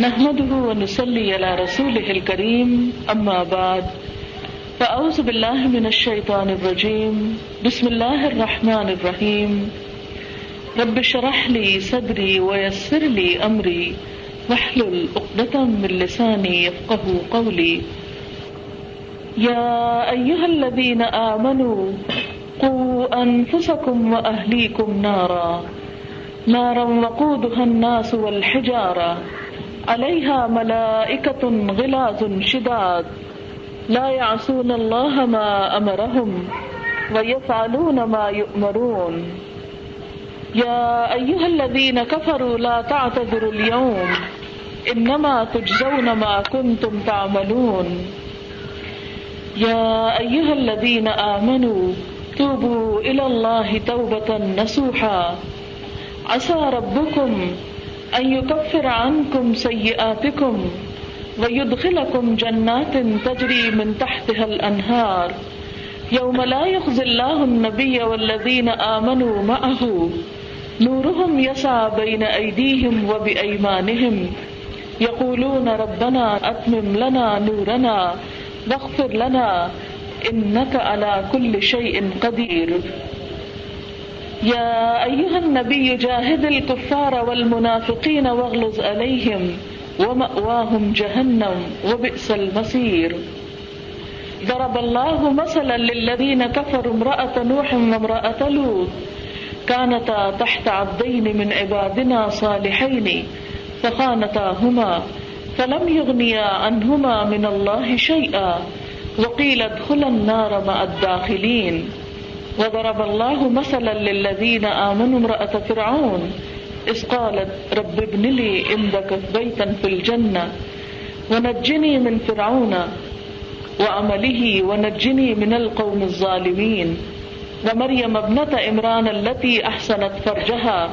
نحمده ونصلي على رسوله الكريم، أما بعد، فأعوذ بالله من الشيطان الرجيم، بسم الله الرحمن الرحيم، رب اشرح لي صدري ويسر لي أمري، واحلل عقدة من لساني يفقه قولي. يا أيها الذين آمنوا، قوا أنفسكم وأهليكم نارا. نارا وقودها الناس والحجارة. عليها ملائكة غلاظ شداد، لا يعصون الله ما أمرهم ويفعلون ما يؤمرون يا أيها الذين كفروا لا تعتذروا اليوم إنما تجزون ما كنتم تعملون۔ يا أيها الذين آمنوا، توبوا إلى الله توبة نصوحا۔ عسى ربكم أن يكفر عنكم سيئاتكم ويدخلكم جنات تجري من تحتها الأنهار. يوم لا يخزي الله النبي والذين آمنوا معه. نورهم يسعى بين أيديهم وبأيمانهم. يقولون ربنا أتمم لنا نورنا واغفر لنا إنك على كل شيء قدير. يا أيها النبي جاهد الكفار والمنافقين واغلظ عليهم ومأواهم جهنم وبئس المصير. ضرب الله مثلا للذين كفروا امرأة نوح وامرأة لوط. كانتا تحت عبدين من عبادنا صالحين فخانتاهما فلم يغنيا عنهما من الله شيئا وقيل ادخلا النار مع الداخلين. وضرب الله مثلا للذين آمنوا امرأة فرعون. إذ قالت رب ابن لي عندك بيتا في الجنة، ونجني من فرعون وعمله، ونجني من القوم الظالمين. ومريم ابنة إمران التي أحسنت فرجها،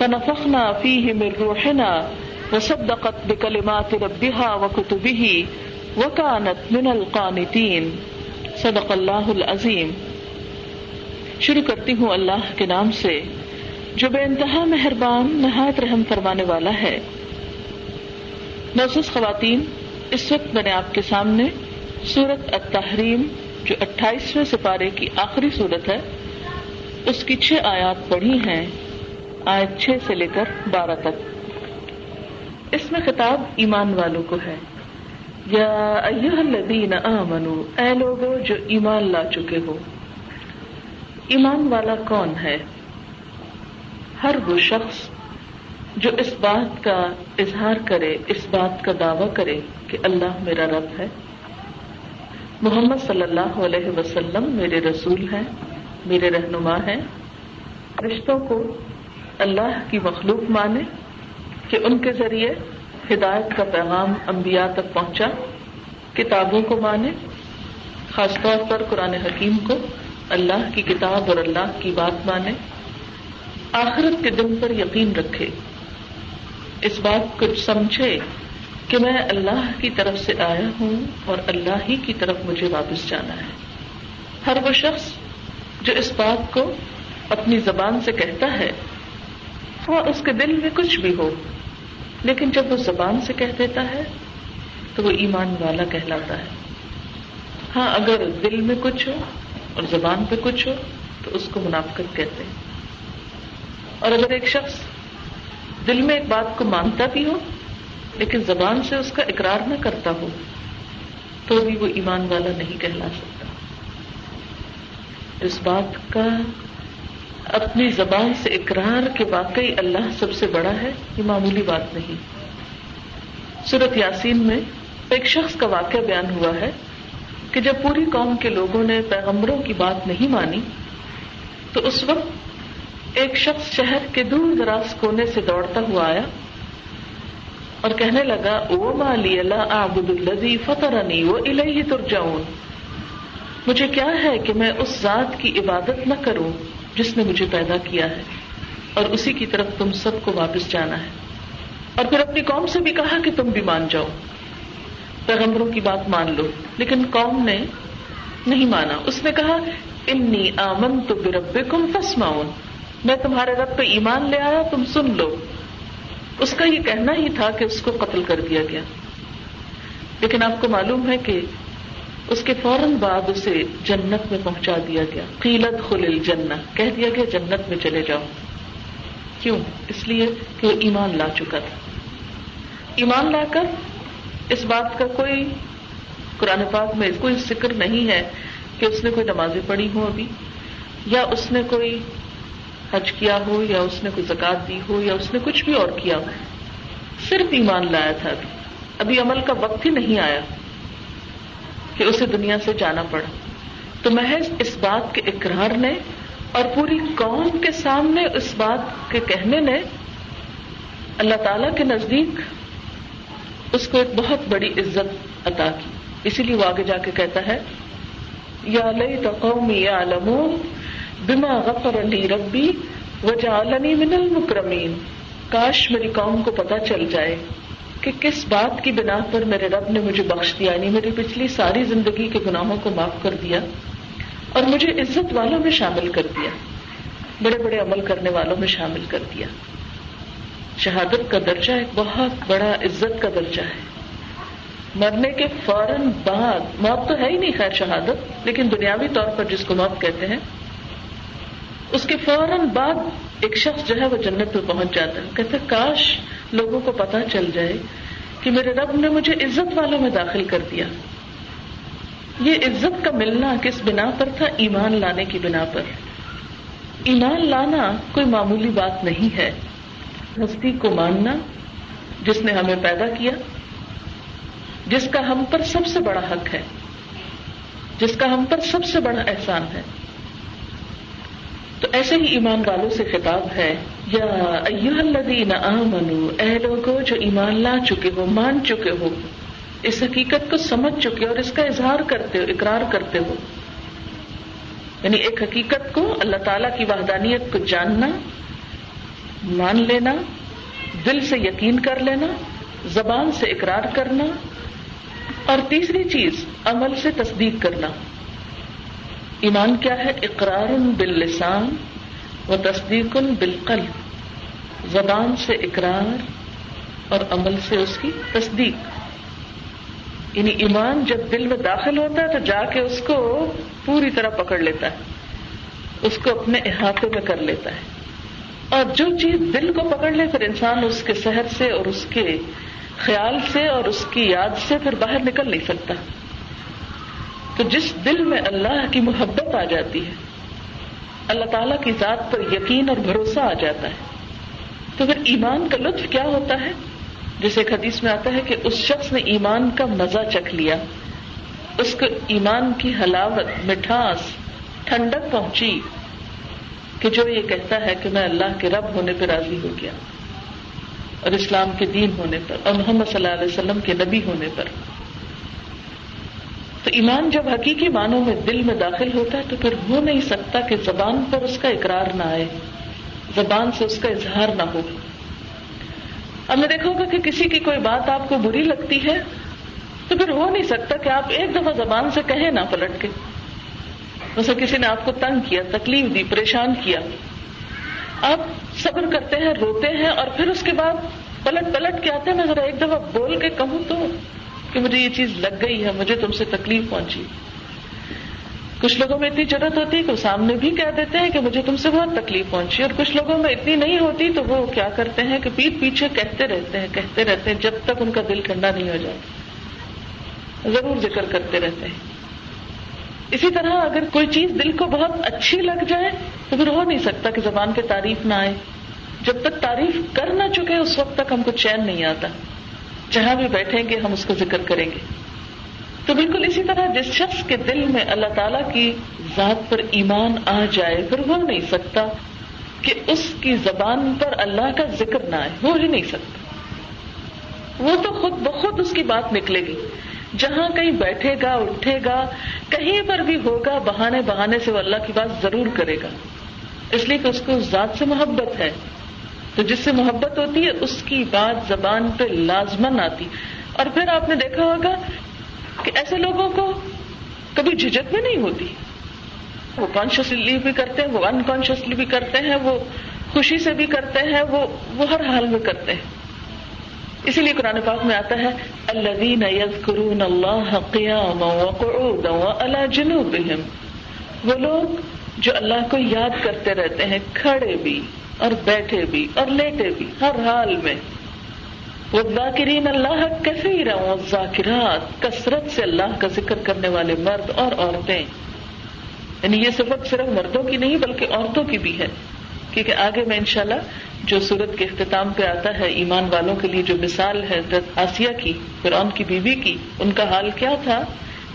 فنفخنا فيه من روحنا، وصدقت بكلمات ربها وكتبه، وكانت من القانتين. صدق الله العظيم. شروع کرتی ہوں اللہ کے نام سے، جو بے انتہا مہربان، نہایت رحم فرمانے والا ہے۔ نوزز خواتین، اس وقت میں نے آپ کے سامنے سورت التحریم، جو اٹھائیسویں سپارے کی آخری صورت ہے، اس کی چھ آیات پڑھی ہیں، آیت چھ سے لے کر بارہ تک۔ اس میں خطاب ایمان والوں کو ہے۔ یا ایوہ الذین آمنو اے لوگو، جو ایمان لا چکے ہو ایمان والا کون ہے؟ ہر وہ شخص جو اس بات کا اظہار کرے، اس بات کا دعوی کرے کہ اللہ میرا رب ہے۔ محمد صلی اللہ علیہ وسلم میرے رسول ہیں، میرے رہنما ہیں۔ رشتوں کو اللہ کی مخلوق مانے کہ ان کے ذریعے ہدایت کا پیغام انبیاء تک پہنچا، کتابوں کو مانے، خاص طور پر قرآن حکیم کو۔ اللہ کی کتاب اور اللہ کی بات مانے، آخرت کے دن پر یقین رکھے۔ اس بات کو سمجھے کہ میں اللہ کی طرف سے آیا ہوں اور اللہ ہی کی طرف مجھے واپس جانا ہے۔ ہر وہ شخص جو اس بات کو اپنی زبان سے کہتا ہے، وہ اس کے دل میں کچھ بھی ہو، لیکن جب وہ زبان سے کہہ دیتا ہے، تو وہ ایمان والا کہلاتا ہے۔ ہاں اگر دل میں کچھ ہو اور زبان پہ کچھ ہو تو اس کو منافقت کہتے ہیں۔ اور اگر ایک شخص دل میں ایک بات کو مانتا بھی ہو، لیکن زبان سے اس کا اقرار نہ کرتا ہو، تو بھی وہ ایمان والا نہیں کہلا سکتا۔ اس بات کا اپنی زبان سے اقرار کے واقعی اللہ سب سے بڑا ہے، یہ معمولی بات نہیں۔ سورت یاسین میں ایک شخص کا واقعہ بیان ہوا ہے۔ کہ جب پوری قوم کے لوگوں نے پیغمبروں کی بات نہیں مانی، تو اس وقت ایک شخص شہر کے دور دراز کونے سے دوڑتا ہوا آیا اور کہنے لگا او مالی اللہ آبد الزی فترنی وہ الہی ترجاؤن مجھے کیا ہے کہ میں اس ذات کی عبادت نہ کروں جس نے مجھے پیدا کیا ہے، اور اسی کی طرف تم سب کو واپس جانا ہے۔ اور پھر اپنی قوم سے بھی کہا کہ تم بھی مان جاؤ۔ پیغمبروں کی بات مان لو، لیکن قوم نے نہیں مانا۔ اس نے کہا انی آمن تو برب کم میں تمہارے رب پہ ایمان لے آیا، تم سن لو۔ اس کا یہ کہنا ہی تھا کہ اس کو قتل کر دیا گیا۔ لیکن آپ کو معلوم ہے کہ اس کے فوراً بعد اسے جنت میں پہنچا دیا گیا۔ قیلت خل جنت کہہ دیا گیا، جنت میں چلے جاؤ۔ کیوں؟ اس لیے کہ وہ ایمان لا چکا تھا۔ ایمان لا کر اس بات کا کوئی قرآن پاک میں کوئی ذکر نہیں ہے کہ اس نے کوئی نمازیں پڑھی ہوں ابھی، یا اس نے کوئی حج کیا ہو، یا اس نے کوئی زکات دی ہو، یا اس نے کچھ بھی اور کیا۔ ہو صرف ایمان لایا تھا ابھی۔ ابھی عمل کا وقت ہی نہیں آیا کہ اسے دنیا سے جانا پڑا۔ تو محض اس بات کے اقرار نے اور پوری قوم کے سامنے اس بات کے کہنے نے اللہ تعالی کے نزدیک اس کو ایک بہت بڑی عزت عطا کی۔ اسی لیے وہ آگے جا کے کہتا ہے، یا لئی تو قومی یا بما غفر علی ربی وجعلنی من المکرمین۔ کاش میری قوم کو پتا چل جائے کہ کس بات کی بنا پر میرے رب نے مجھے بخش دیا یعنی میری پچھلی ساری زندگی کے گناہوں کو معاف کر دیا اور مجھے عزت والوں میں شامل کر دیا، بڑے بڑے عمل کرنے والوں میں شامل کر دیا۔ شہادت کا درجہ ایک بہت بڑا عزت کا درجہ ہے۔ مرنے کے فوراً بعد، موت تو ہے ہی نہیں خیر شہادت، لیکن دنیاوی طور پر جس کو موت کہتے ہیں، اس کے فوراً بعد ایک شخص جو ہے وہ جنت میں پہنچ جاتا ہے۔ کہتے کاش لوگوں کو پتا چل جائے کہ میرے رب نے مجھے عزت والوں میں داخل کر دیا۔ یہ عزت کا ملنا کس بنا پر تھا؟ ایمان لانے کی بنا پر۔ ایمان لانا کوئی معمولی بات نہیں ہے۔ ہستی کو ماننا جس نے ہمیں پیدا کیا، جس کا ہم پر سب سے بڑا حق ہے، جس کا ہم پر سب سے بڑا احسان ہے۔ تو ایسے ہی ایمان والوں سے خطاب ہے، یا الذین آمنو، اے لوگوں جو ایمان لا چکے ہو، مان چکے ہو، اس حقیقت کو سمجھ چکے اور اس کا اظہار کرتے ہو، اقرار کرتے ہو۔ یعنی ایک حقیقت کو اللہ تعالی کی وحدانیت کو جاننا مان لینا، دل سے یقین کر لینا، زبان سے اقرار کرنا، اور تیسری چیز، عمل سے تصدیق کرنا۔ ایمان کیا ہے؟ اقرار باللسان و تصدیق بالقلب۔ زبان سے اقرار اور عمل سے اس کی تصدیق۔ یعنی ایمان جب دل میں داخل ہوتا ہے تو جا کے اس کو پوری طرح پکڑ لیتا ہے۔ اس کو اپنے احاطے میں کر لیتا ہے۔ اور جو چیز دل کو پکڑ لے، پھر انسان اس کے صحت سے اور اس کے خیال سے اور اس کی یاد سے پھر باہر نکل نہیں سکتا۔ تو جس دل میں اللہ کی محبت آ جاتی ہے، اللہ تعالیٰ کی ذات پر یقین اور بھروسہ آ جاتا ہے۔ تو پھر ایمان کا لطف کیا ہوتا ہے؟ جیسے ایک حدیث میں آتا ہے کہ اس شخص نے ایمان کا مزہ چکھ لیا۔ اس کو ایمان کی حلاوت، مٹھاس، ٹھنڈک پہنچی۔ کہ جو یہ کہتا ہے کہ میں اللہ کے رب ہونے پہ راضی ہو گیا اور اسلام کے دین ہونے پر اور محمد صلی اللہ علیہ وسلم کے نبی ہونے پر۔ تو ایمان جب حقیقی معنوں میں دل میں داخل ہوتا ہے تو پھر ہو نہیں سکتا کہ زبان پر اس کا اقرار نہ آئے، زبان سے اس کا اظہار نہ ہو۔ اب میں دیکھو گا کہ کسی کی کوئی بات آپ کو بری لگتی ہے تو پھر ہو نہیں سکتا کہ آپ ایک دفعہ زبان سے کہیں نہ پلٹ کے۔ ویسے کسی نے آپ کو تنگ کیا، تکلیف دی، پریشان کیا۔ آپ صبر کرتے ہیں، روتے ہیں اور پھر اس کے بعد پلٹ پلٹ کے آتے ہیں۔ میں ذرا ایک دفعہ بول کے کہوں تو کہ مجھے یہ چیز لگ گئی ہے، مجھے تم سے تکلیف پہنچی۔ کچھ لوگوں میں اتنی ضرورت ہوتی ہے کہ سامنے بھی کہہ دیتے ہیں کہ مجھے تم سے بہت تکلیف پہنچی۔ اور کچھ لوگوں میں اتنی نہیں ہوتی تو وہ کیا کرتے ہیں کہ پیٹ پیچھے کہتے رہتے ہیں، کہتے رہتے ہیں جب تک ان کا دل ٹھنڈا نہیں ہو جاتا۔ ضرور ذکر کرتے رہتے ہیں۔ اسی طرح اگر کوئی چیز دل کو بہت اچھی لگ جائے تو پھر ہو نہیں سکتا کہ زبان پہ تعریف نہ آئے۔ جب تک تعریف کر نہ چکے اس وقت تک ہم کو چین نہیں آتا۔ جہاں بھی بیٹھیں گے ہم اس کو ذکر کریں گے۔ تو بالکل اسی طرح جس شخص کے دل میں اللہ تعالی کی ذات پر ایمان آ جائے، پھر ہو نہیں سکتا کہ اس کی زبان پر اللہ کا ذکر نہ آئے۔ ہو ہی نہیں سکتا۔ وہ تو خود بخود اس کی بات نکلے گی۔ جہاں کہیں بیٹھے گا، اٹھے گا، کہیں پر بھی ہوگا، بہانے بہانے سے وہ اللہ کی بات ضرور کرے گا۔ اس لیے کہ اس کو ذات سے محبت ہے۔ تو جس سے محبت ہوتی ہے، اس کی بات زبان پہ لازمن آتی۔ اور پھر آپ نے دیکھا ہوگا کہ ایسے لوگوں کو کبھی جھجک بھی نہیں ہوتی۔ وہ کانشیسلی بھی کرتے ہیں، وہ انکانشیسلی بھی کرتے ہیں، وہ خوشی سے بھی کرتے ہیں، وہ وہ ہر حال میں کرتے ہیں۔ اسی لیے قرآن پاک میں آتا ہے اللہ وہ لوگ جو اللہ کو یاد کرتے رہتے ہیں، کھڑے بھی اور بیٹھے بھی اور لیٹے بھی ہر حال میں۔ وہ ذاکرین اللہ کثیر ذاکرات، کثرت سے اللہ کا ذکر کرنے والے مرد اور عورتیں۔ یعنی یہ صفت صرف مردوں کی نہیں، بلکہ عورتوں کی بھی ہے۔ کیونکہ آگے میں انشاءاللہ جو سورت کے اختتام پہ آتا ہے، ایمان والوں کے لیے جو مثال ہے آسیہ کی، فرعون کی بیوی کی، ان کا حال کیا تھا؟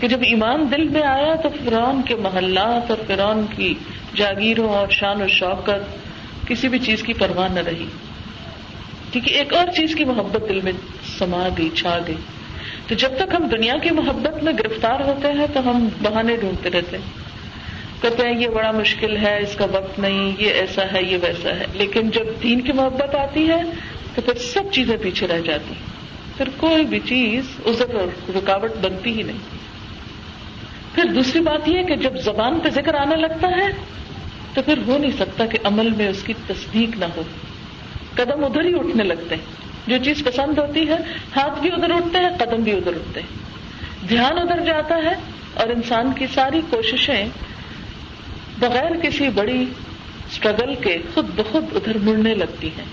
کہ جب ایمان دل میں آیا تو فرعون کے محلات اور فرعون کی جاگیروں اور شان و شوقت کسی بھی چیز کی پرواہ نہ رہی۔ کیونکہ ایک اور چیز کی محبت دل میں سما گئی، چھا گئی۔ تو جب تک ہم دنیا کی محبت میں گرفتار ہوتے ہیں، تو ہم بہانے ڈھونڈتے رہتے ہیں۔ کہتے ہیں یہ بڑا مشکل ہے، اس کا وقت نہیں، یہ ایسا ہے، یہ ویسا ہے۔ لیکن جب دین کی محبت آتی ہے، تو پھر سب چیزیں پیچھے رہ جاتی پھر کوئی بھی چیز ازر اور رکاوٹ بنتی ہی نہیں۔ پھر دوسری بات یہ کہ جب زبان پہ ذکر آنے لگتا ہے، تو پھر ہو نہیں سکتا کہ عمل میں اس کی تصدیق نہ ہو۔ قدم ادھر ہی اٹھنے لگتے ہیں۔ جو چیز پسند ہوتی ہے، ہاتھ بھی ادھر اٹھتے ہیں، قدم بھی ادھر اٹھتے ہیں۔ دھیان ادھر جاتا ہے اور انسان کی ساری کوششیں بغیر کسی بڑی اسٹرگل کے خود بخود ادھر مڑنے لگتی ہیں۔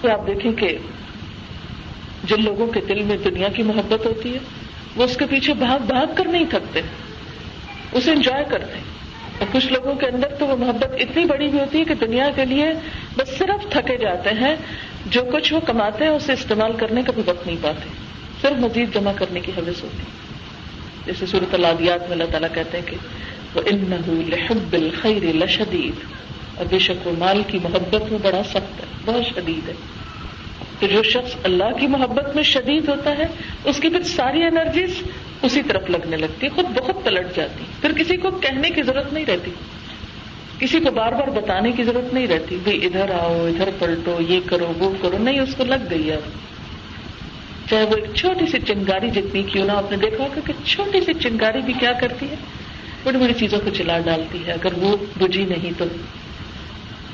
تو آپ دیکھیں کہ جن لوگوں کے دل میں دنیا کی محبت ہوتی ہے، وہ اس کے پیچھے بھاگ بھاگ کر نہیں تھکتے، اسے انجوائے کرتے ہیں۔ اور کچھ لوگوں کے اندر تو وہ محبت اتنی بڑی بھی ہوتی ہے کہ دنیا کے لیے بس صرف تھکے جاتے ہیں، جو کچھ وہ کماتے ہیں، اسے استعمال کرنے کا بھی وقت نہیں پاتے۔ صرف مزید جمع کرنے کی حوث ہوتی جیسے صورت الادیات میں اللہ تعالیٰ کہتے ہیں کہ لحب الخیر لشدید اور بے شک وہ مال کی محبت میں بڑا سخت ہے، بہت شدید ہے۔ تو جو شخص اللہ کی محبت میں شدید ہوتا ہے، اس کی پھر ساری انرجیز اسی طرف لگنے لگتی خود بہت پلٹ جاتی پھر کسی کو کہنے کی ضرورت نہیں رہتی، کسی کو بار بار بتانے کی ضرورت نہیں رہتی بھائی ادھر آؤ، ادھر پلٹو، یہ کرو، وہ کرو، نہیں، اس کو لگ گئی اب چاہے وہ ایک چھوٹی سی چنگاری جتنی کیوں نہ آپ نے دیکھا ہوگا کہ چھوٹی سی چنگاری بھی کیا کرتی ہے؟ بڑی بڑی چیزوں کو چلا ڈالتی ہے۔ اگر وہ بجھی نہیں تو۔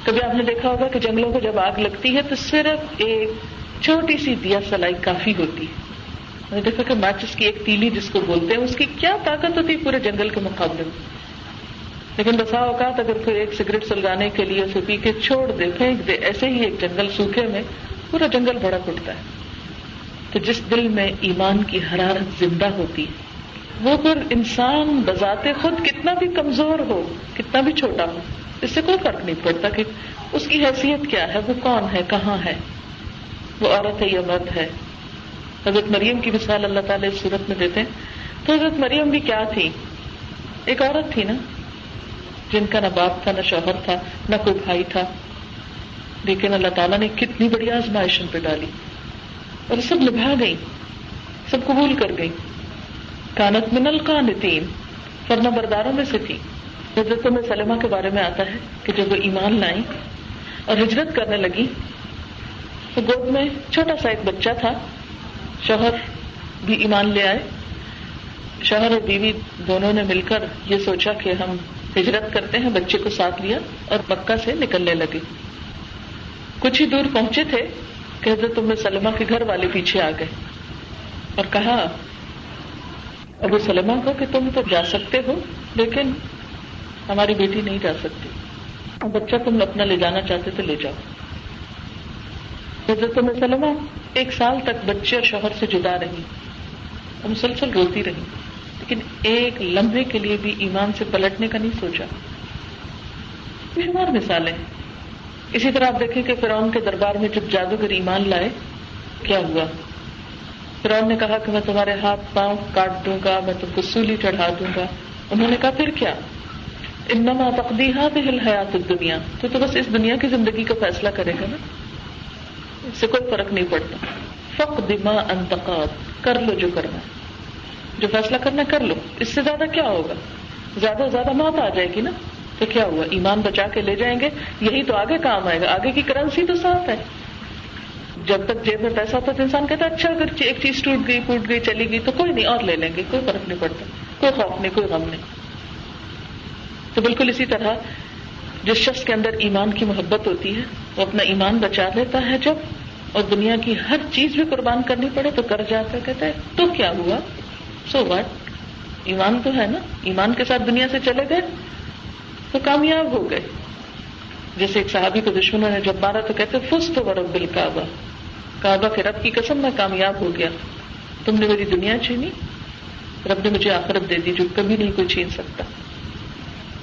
کبھی آپ نے دیکھا ہوگا کہ جنگلوں کو جب آگ لگتی ہے تو صرف ایک چھوٹی سی دیا سلائی کافی ہوتی ہے۔ میں نے دیکھا کہ ماچس کی ایک تیلی جس کو بولتے ہیں، اس کی کیا طاقت ہوتی ہے پورے جنگل کے مقابلے میں۔ لیکن بسا اوقات اگر کوئی ایک سگریٹ سلگانے کے لیے اسے پی کے چھوڑ دے، پھینک دے، ایسے ہی ایک جنگل سوکھے میں پورا جنگل بڑا اٹھتا ہے۔ تو جس دل میں ایمان کی حرارت زندہ ہوتی ہے وہ پھر انسان بذات خود کتنا بھی کمزور ہو، کتنا بھی چھوٹا ہو، اس سے کوئی فرق نہیں پڑتا کہ اس کی حیثیت کیا ہے، وہ کون ہے، کہاں ہے۔ وہ عورت ہے یا مرد ہے۔ حضرت مریم کی مثال اللہ تعالیٰ اس صورت میں دیتے ہیں۔ تو حضرت مریم بھی کیا تھی؟ ایک عورت تھی نا، جن کا نہ باپ تھا، نہ شوہر تھا، نہ کوئی بھائی تھا۔ لیکن اللہ تعالیٰ نے کتنی بڑی آزمائش ان پہ ڈالی۔ اور سب نبھا گئی سب قبول کر گئی کانت من القانتین فرما برداروں میں سے تھی۔ حضرت میں سلمہ کے بارے میں آتا ہے کہ جب وہ ایمان لائی اور ہجرت کرنے لگی تو گود میں چھوٹا سا ایک بچہ تھا۔ شوہر بھی ایمان لے آئے۔ شوہر اور بیوی دونوں نے مل کر یہ سوچا کہ ہم ہجرت کرتے ہیں، بچے کو ساتھ لیا اور مکہ سے نکلنے لگے۔ کچھ ہی دور پہنچے تھے کہ حضرت ام سلمہ کے گھر والے پیچھے آ گئے اور کہا ابو سلمہ کو کہ تم تو جا سکتے ہو، لیکن ہماری بیٹی نہیں جا سکتی۔ اور بچہ تم اپنا لے جانا چاہتے تو لے جاؤ۔ حضرت سلمہ ایک سال تک بچے اور شوہر سے جدا رہی۔ اور مسلسل روتی رہی۔ لیکن ایک لمحے کے لیے بھی ایمان سے پلٹنے کا نہیں سوچا۔ بیمار مثالیں۔ اسی طرح آپ دیکھیں کہ فرعون کے دربار میں جب جادوگر ایمان لائے، کیا ہوا؟ فرون نے کہا کہ میں تمہارے ہاتھ پاؤں کاٹ دوں گا، میں تم کو سولی چڑھا دوں گا۔ انہوں نے کہا، پھر کیا؟ انما تقدیہ ہل حیات دنیا تو تو بس اس دنیا کی زندگی کا فیصلہ کرے گا نا۔ اس سے کوئی فرق نہیں پڑتا۔ فق دما انتقاد، کر لو جو کرنا جو فیصلہ کرنا کر لو۔ اس سے زیادہ کیا ہوگا؟ زیادہ سے زیادہ موت آ جائے گی نا۔ تو کیا ہوا؟ ایمان بچا کے لے جائیں گے؟ یہی تو آگے کام آئے گا۔ آگے کی کرنسی تو صاف ہے۔ جب تک جیب میں پیسہ ہوتا تو انسان کہتا ہے اچھا اگر ایک چیز ٹوٹ گئی پوٹ گئی، چلی گئی، تو کوئی نہیں، اور لے لیں گے، کوئی فرق نہیں پڑتا۔ کوئی خوف نہیں، کوئی غم نہیں۔ تو بالکل اسی طرح جس شخص کے اندر ایمان کی محبت ہوتی ہے، وہ اپنا ایمان بچا لیتا ہے جب، اور دنیا کی ہر چیز بھی قربان کرنی پڑے تو کر جاتا کہتا ہے، تو کیا ہوا؟ سو واٹ ایمان تو ہے نا؟ ایمان کے ساتھ دنیا سے چلے گئے، تو کامیاب ہو گئے۔ جیسے ایک صحابی کو دشمنوں نے جب مارا تو کہتے فس تو برف بل کعبہ کعبہ کے رب کی قسم میں کامیاب ہو گیا۔ تم نے میری دنیا چھینی۔ رب نے مجھے آخرت دے دی جو کبھی نہیں کوئی چھین سکتا۔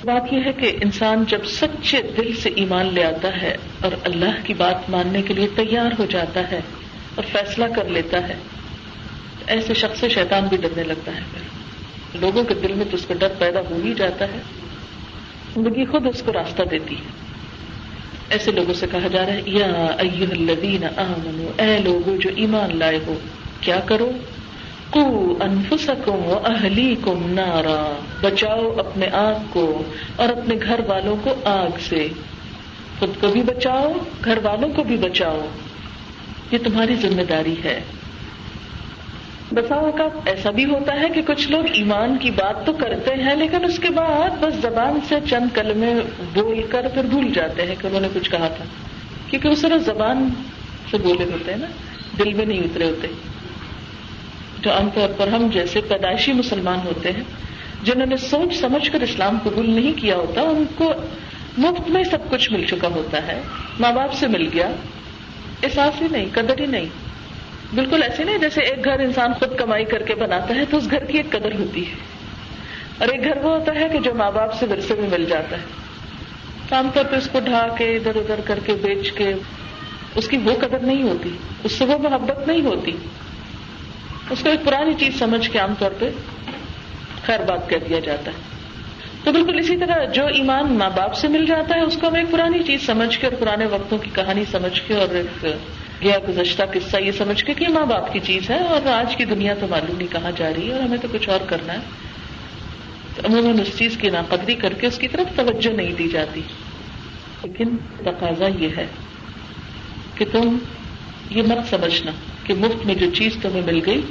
بات یہ ہے کہ انسان جب سچے دل سے ایمان لے آتا ہے اور اللہ کی بات ماننے کے لیے تیار ہو جاتا ہے اور فیصلہ کر لیتا ہے، ایسے شخص سے شیطان بھی ڈرنے لگتا ہے۔ پھر لوگوں کے دل میں تو اس کا ڈر پیدا ہو ہی جاتا ہے۔ زندگی خود اس کو راستہ دیتی ہے۔ ایسے لوگوں سے کہا جا رہا ہے، یا ایو الذین آمنو اے لوگوں جو ایمان لائے ہو، کیا کرو؟ کو انفسکم و اہلیکم نارا، بچاؤ اپنے آگ کو اور اپنے گھر والوں کو آگ سے۔ خود کو بھی بچاؤ، گھر والوں کو بھی بچاؤ۔ یہ تمہاری ذمہ داری ہے۔ بسا کا ایسا بھی ہوتا ہے کہ کچھ لوگ ایمان کی بات تو کرتے ہیں، لیکن اس کے بعد بس زبان سے چند کلمے بول کر پھر بھول جاتے ہیں کہ انہوں نے کچھ کہا تھا۔ کیونکہ اس طرح زبان سے بولے ہوتے ہیں نا، دل میں نہیں اترے ہوتے۔ جو عام طور پر ہم جیسے پیدائشی مسلمان ہوتے ہیں، جنہوں نے سوچ سمجھ کر اسلام قبول نہیں کیا ہوتا، ان کو مفت میں سب کچھ مل چکا ہوتا ہے۔ ماں باپ سے مل گیا، احساس ہی نہیں، قدر ہی نہیں۔ بالکل ایسے نہیں جیسے ایک گھر انسان خود کمائی کر کے بناتا ہے تو اس گھر کی ایک قدر ہوتی ہے۔ اور ایک گھر وہ ہوتا ہے کہ جو ماں باپ سے ورثے میں مل جاتا ہے۔ عام طور پہ اس کو ڈھا کے ادھر ادھر کر کے بیچ کے اس کی وہ قدر نہیں ہوتی، اس سے وہ محبت نہیں ہوتی۔ اس کو ایک پرانی چیز سمجھ کے عام طور پہ خیر بات کہہ دیا جاتا ہے۔ تو بالکل اسی طرح جو ایمان ماں باپ سے مل جاتا ہے، اس کو ہم ایک پرانی چیز سمجھ کے اور پرانے وقتوں کی کہانی سمجھ کے اور ایک گیا گزشتہ قصہ یہ سمجھ کے کہ ماں باپ کی چیز ہے اور آج کی دنیا تو معلوم نہیں کہاں جا رہی ہے اور ہمیں تو کچھ اور کرنا ہے۔ عموماً اس چیز کی ناقدری کر کے اس کی طرف توجہ نہیں دی جاتی۔ لیکن تقاضا یہ ہے کہ تم یہ مت سمجھنا کہ مفت میں جو چیز تمہیں مل گئی،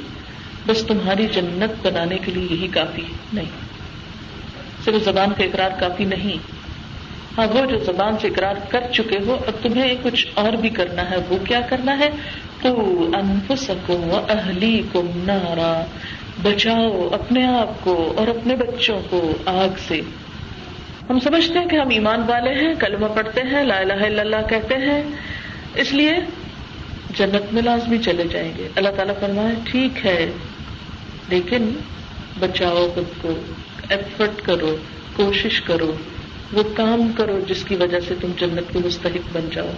بس تمہاری جنت بنانے کے لیے یہی کافی نہیں۔ صرف زبان کا اقرار کافی نہیں۔ ہاں وہ جو زبان سے اقرار کر چکے ہو، اب تمہیں کچھ اور بھی کرنا ہے۔ وہ کیا کرنا ہے؟ تو انفسکم و اہلیکم نارا۔ بچاؤ اپنے آپ کو اور اپنے بچوں کو آگ سے۔ ہم سمجھتے ہیں کہ ہم ایمان والے ہیں، کلمہ پڑھتے ہیں، لا الہ الا اللہ کہتے ہیں۔ اس لیے جنت میں لازمی چلے جائیں گے۔ اللہ تعالیٰ فرمائے، ٹھیک ہے، لیکن بچاؤ خود کو ایفرٹ کرو، کوشش کرو۔ وہ کام کرو جس کی وجہ سے تم جنت کے مستحق بن جاؤ۔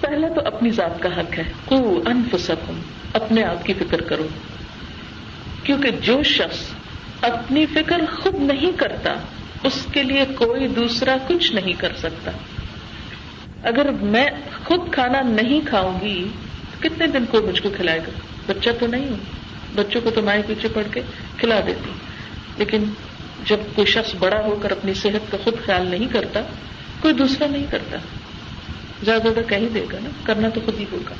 پہلا تو اپنی ذات کا حق ہے۔ کو انفسکم، اپنے آپ کی فکر کرو۔ کیونکہ جو شخص اپنی فکر خود نہیں کرتا، اس کے لیے کوئی دوسرا کچھ نہیں کر سکتا۔ اگر میں خود کھانا نہیں کھاؤں گی کتنے دن کو مجھ کو کھلائے گا؟ بچہ تو نہیں ہوں۔ بچوں کو تو مائیں پیچھے پڑ کے کھلا دیتی۔ لیکن جب کوئی شخص بڑا ہو کر اپنی صحت کا خود خیال نہیں کرتا، کوئی دوسرا نہیں کرتا۔ زیادہ زیادہ کہیں دے گا نا، کرنا تو خود ہی ہوگا۔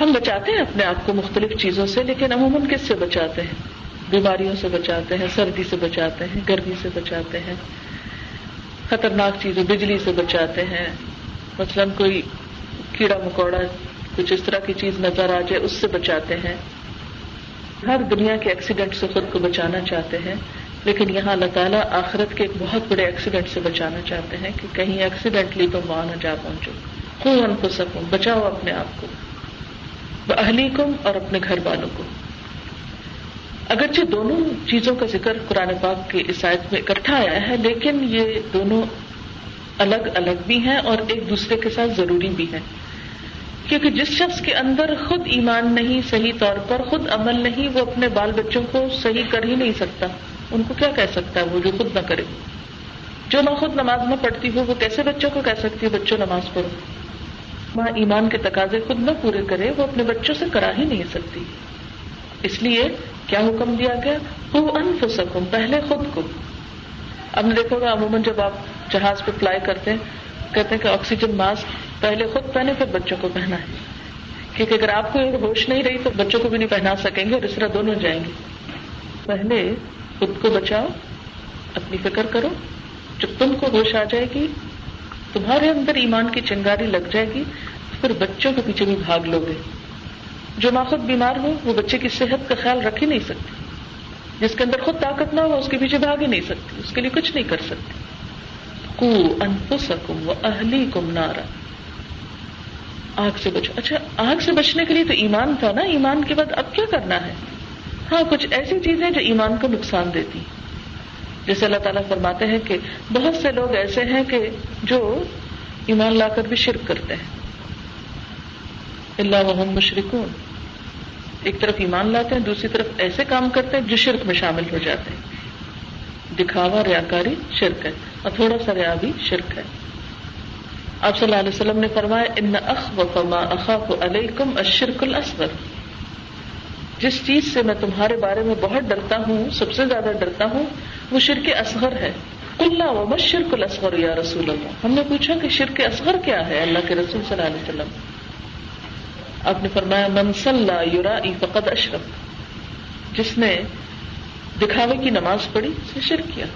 ہم بچاتے ہیں اپنے آپ کو مختلف چیزوں سے، لیکن عموماً کس سے بچاتے ہیں؟ بیماریوں سے بچاتے ہیں، سردی سے بچاتے ہیں، گرمی سے بچاتے ہیں، خطرناک چیزیں، بجلی سے بچاتے ہیں۔ مثلاً کوئی کیڑا مکوڑا، کچھ اس طرح کی چیز نظر آ جائے، اس سے بچاتے ہیں۔ ہر دنیا کے ایکسیڈنٹ سے خود کو بچانا چاہتے ہیں۔ لیکن یہاں اللہ تعالیٰ آخرت کے ایک بہت بڑے ایکسیڈنٹ سے بچانا چاہتے ہیں کہ کہیں ایکسیڈنٹلی تم وہاں نہ جا پہنچو۔ خون ان کو سکوں بچاؤ اپنے آپ کو۔ اہلی کو اور اپنے گھر والوں کو۔ اگرچہ دونوں چیزوں کا ذکر قرآن پاک کی عیسائیت میں اکٹھا آیا ہے، لیکن یہ دونوں الگ الگ بھی ہیں اور ایک دوسرے کے ساتھ ضروری بھی ہیں۔ کیونکہ جس شخص کے اندر خود ایمان نہیں صحیح طور پر، خود عمل نہیں، وہ اپنے بال بچوں کو صحیح کر ہی نہیں سکتا۔ ان کو کیا کہہ سکتا ہے وہ جو خود نہ کرے؟ جو نہ خود نماز نہ پڑھتی ہو، وہ کیسے بچوں کو کہہ سکتی ہے بچوں نماز پڑھو؟ وہاں ایمان کے تقاضے خود نہ پورے کرے، وہ اپنے بچوں سے کرا ہی نہیں سکتی۔ اس لیے کیا حکم دیا گیا؟ وہ انفسکم، پہلے خود کو۔ اب دیکھو گا، عموماً جب آپ جہاز پہ فلائی کرتے ہیں، کہتے ہیں کہ آکسیجن ماسک پہلے خود پہنے، پھر بچوں کو پہنا ہے۔ کیونکہ اگر آپ کو ہوش نہیں رہی، تو بچوں کو بھی نہیں پہنا سکیں گے اور اس طرح دونوں جائیں گے۔ پہلے خود کو بچاؤ، اپنی فکر کرو۔ جب تم کو ہوش آ جائے گی، تمہارے اندر ایمان کی چنگاری لگ جائے گی پھر بچوں کے پیچھے بھی بھاگ لو گے۔ جو ماں خود بیمار ہو وہ بچے کی صحت کا خیال رکھ ہی نہیں سکتی جس کے اندر خود طاقت نہ ہو، اس کے پیچھے بھاگ ہی نہیں سکتی اس کے لیے کچھ نہیں کر سکتی کو انفسکم و اہلی کم نارا۔ آگ سے بچو۔ اچھا آگ سے بچنے کے لیے تو ایمان تھا نا؟ ایمان کے بعد اب کیا کرنا ہے؟ ہاں کچھ ایسی چیزیں جو ایمان کو نقصان دیتی جیسے اللہ تعالیٰ فرماتے ہیں کہ بہت سے لوگ ایسے ہیں کہ جو ایمان لا کر بھی شرک کرتے ہیں۔ اللہ وحم مشرقون ایک طرف ایمان لاتے ہیں، دوسری طرف ایسے کام کرتے ہیں جو شرک میں شامل ہو جاتے ہیں۔ دکھاوا، ریاکاری شرک ہے، اور تھوڑا سا ریا بھی شرک ہے۔ آپ صلی اللہ علیہ وسلم نے فرمایا، ان اخ و اخاف علیکم اشرک الاصغر جس چیز سے میں تمہارے بارے میں بہت ڈرتا ہوں، سب سے زیادہ ڈرتا ہوں، وہ شرک اصغر ہے۔ اللہ و شرک الاصغر یا رسول اللہ ہم نے پوچھا کہ شرک اصغر کیا ہے اللہ کے رسول صلی اللہ علیہ وسلم۔ آپ نے فرمایا، من صلی یورا فقد اشرف جس نے دکھاوے کی نماز پڑھی اسے شرک کیا۔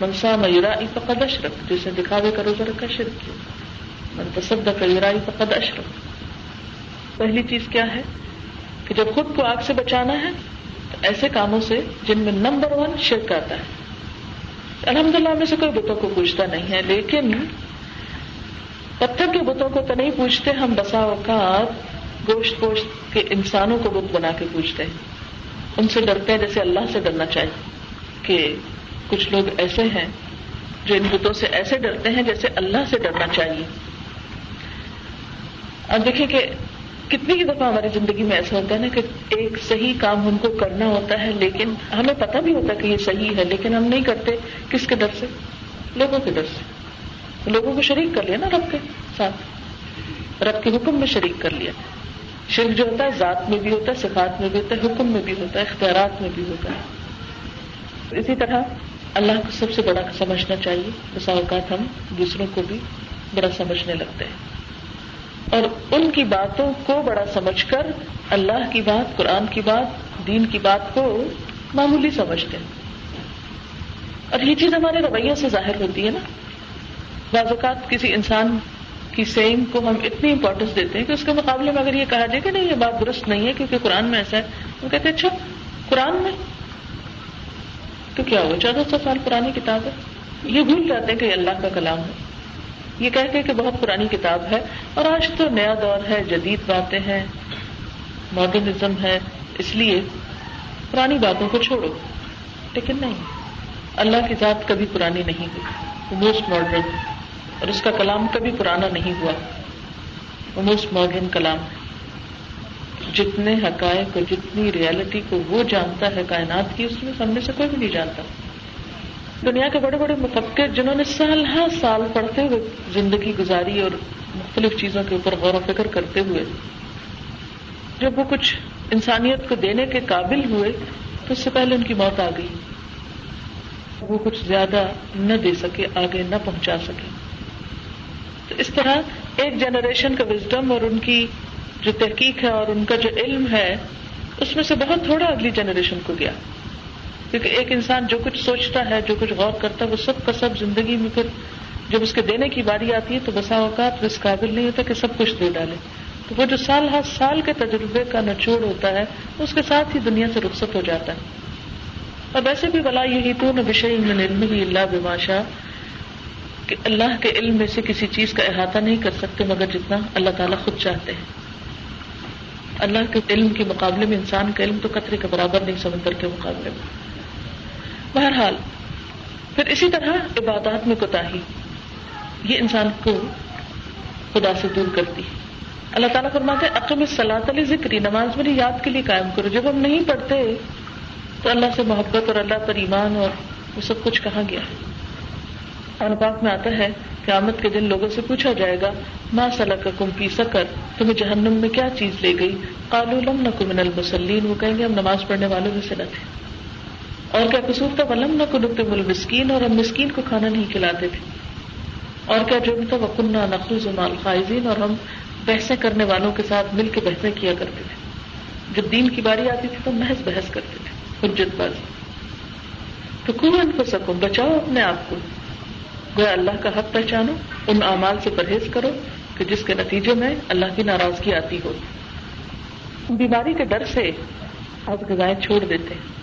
منسا میورا فقد اشرف جس نے دکھاوے کا روزہ رکھا، شرک کیا۔ من تصدق یورا فقد اشرف پہلی چیز کیا ہے؟ کہ جب خود کو آگ سے بچانا ہے، تو ایسے کاموں سے جن میں نمبر ون شرک آتا ہے۔ الحمد للہ میں سے کوئی بتوں کو پوچھتا نہیں ہے، لیکن پتھر کے بتوں کو تو نہیں پوچھتے، ہم بسا اوقات گوشت پوشت کے انسانوں کو بت بنا کے پوچھتے ہیں۔ ان سے ڈرتے ہیں، جیسے اللہ سے ڈرنا چاہیے کہ کچھ لوگ ایسے ہیں جو ان بتوں سے ایسے ڈرتے ہیں جیسے اللہ سے ڈرنا چاہیے۔ اب دیکھیں کہ کتنی ہی دفعہ ہماری زندگی میں ایسا ہوتا ہے نا کہ ایک صحیح کام ہم کو کرنا ہوتا ہے، لیکن ہمیں پتہ بھی ہوتا ہے کہ یہ صحیح ہے، لیکن ہم نہیں کرتے کس کے ڈر سے؟ لوگوں کے ڈر سے۔ لوگوں کو شریک کر لیا نا رب کے ساتھ۔ رب کے حکم میں شریک کر لیا۔ شرک جو ہوتا ہے، ذات میں بھی ہوتا ہے، صفات میں بھی ہوتا ہے، حکم میں بھی ہوتا ہے، اختیارات میں بھی ہوتا ہے۔ اسی طرح اللہ کو سب سے بڑا سمجھنا چاہیے بسا اوقات ہم دوسروں کو بھی بڑا سمجھنے لگتے ہیں۔ اور ان کی باتوں کو بڑا سمجھ کر اللہ کی بات، قرآن کی بات، دین کی بات کو معمولی سمجھتے ہیں۔ اور یہ چیز ہمارے رویے سے ظاہر ہوتی ہے نا۔ بعض اوقات کسی انسان کی سیم کو ہم اتنی امپورٹینس دیتے ہیں کہ اس کے مقابلے میں اگر یہ کہا جائے کہ نہیں، یہ بات درست نہیں ہے کیونکہ قرآن میں ایسا ہے۔ وہ کہتے ہیں اچھا قرآن میں؟ تو کیا ہوا؟ چودہ سو سال پرانی کتاب ہے۔ یہ بھول جاتے ہیں کہ اللہ کا کلام ہے۔ یہ کہتے کہ بہت پرانی کتاب ہے اور آج تو نیا دور ہے، جدید باتیں ہیں ماڈرنزم ہے، اس لیے پرانی باتوں کو چھوڑو۔ لیکن نہیں، اللہ کی ذات کبھی پرانی نہیں ہوئی، وہ موسٹ ماڈرن اور اس کا کلام کبھی پرانا نہیں ہوا۔ وہ موسٹ ماڈرن کلام جتنے حقائق اور جتنی ریالٹی کو وہ جانتا ہے کائنات کی، اس میں سامنے سے کوئی بھی نہیں جانتا۔ دنیا کے بڑے بڑے مفکر جنہوں نے سال ہر سال پڑھتے ہوئے زندگی گزاری اور مختلف چیزوں کے اوپر غور و فکر کرتے ہوئے، جب وہ کچھ انسانیت کو دینے کے قابل ہوئے، تو اس سے پہلے ان کی موت آ گئی۔ وہ کچھ زیادہ نہ دے سکے، آگے نہ پہنچا سکے۔ تو اس طرح ایک جنریشن کا وزڈم اور ان کی جو تحقیق ہے اور ان کا جو علم ہے، اس میں سے بہت تھوڑا اگلی جنریشن کو گیا۔ کیونکہ ایک انسان جو کچھ سوچتا ہے، جو کچھ غور کرتا ہے، وہ سب کا سب زندگی میں پھر جب اس کے دینے کی باری آتی ہے تو بسا اوقات اس قابل نہیں ہوتا کہ سب کچھ دے ڈالے۔ تو وہ جو سال ہر سال کے تجربے کا نچوڑ ہوتا ہے، اس کے ساتھ ہی دنیا سے رخصت ہو جاتا ہے۔ اور ویسے بھی بلا یہی تو نہ بشے علم ہی اللہ بماشا کہ اللہ کے علم میں سے کسی چیز کا احاطہ نہیں کر سکتے مگر جتنا اللہ تعالیٰ خود چاہتے ہیں۔ اللہ کے علم کے مقابلے میں انسان کا علم تو قطرے کے برابر نہیں، سمندر کے مقابلے میں۔ بہرحال، پھر اسی طرح عبادات میں کوتا یہ انسان کو خدا سے دور کرتی ہے۔ اللہ تعالیٰ فرماتے اقم صلاح علی ذکری نماز میری یاد کے لیے قائم کرو۔ جب ہم نہیں پڑھتے، تو اللہ سے محبت اور اللہ پر ایمان اور وہ سب کچھ کہا گیا؟ ہے پاک میں آتا ہے کہ آمد کے دن لوگوں سے پوچھا جائے گا ماں صلاح کا کم پی سکر؟ تمہیں جہنم میں کیا چیز لے گئی؟ قالو لم نکمن المسلین وہ کہیں گے، ہم نماز پڑھنے والوں میں سے نہ تھے۔ اور کیا قصور تھا؟ ولم نہ کو نقطے مل مسکین اور ہم مسکین کو کھانا نہیں کھلاتے تھے۔ اور کیا جرم تھا وکنہ نقل زمال خائزین اور ہم بحثیں کرنے والوں کے ساتھ مل کے بحثیں کیا کرتے تھے۔ جب دین کی باری آتی تھی تو محض بحث کرتے تھے، حجت بازی۔ تو کون کو سکو بچاؤ اپنے آپ کو۔ گویا اللہ کا حق پہچانو، ان اعمال سے پرہیز کرو کہ جس کے نتیجے میں اللہ کی ناراضگی آتی ہو۔ بیماری کے ڈر سے آپ غذائیں چھوڑ دیتے ہیں۔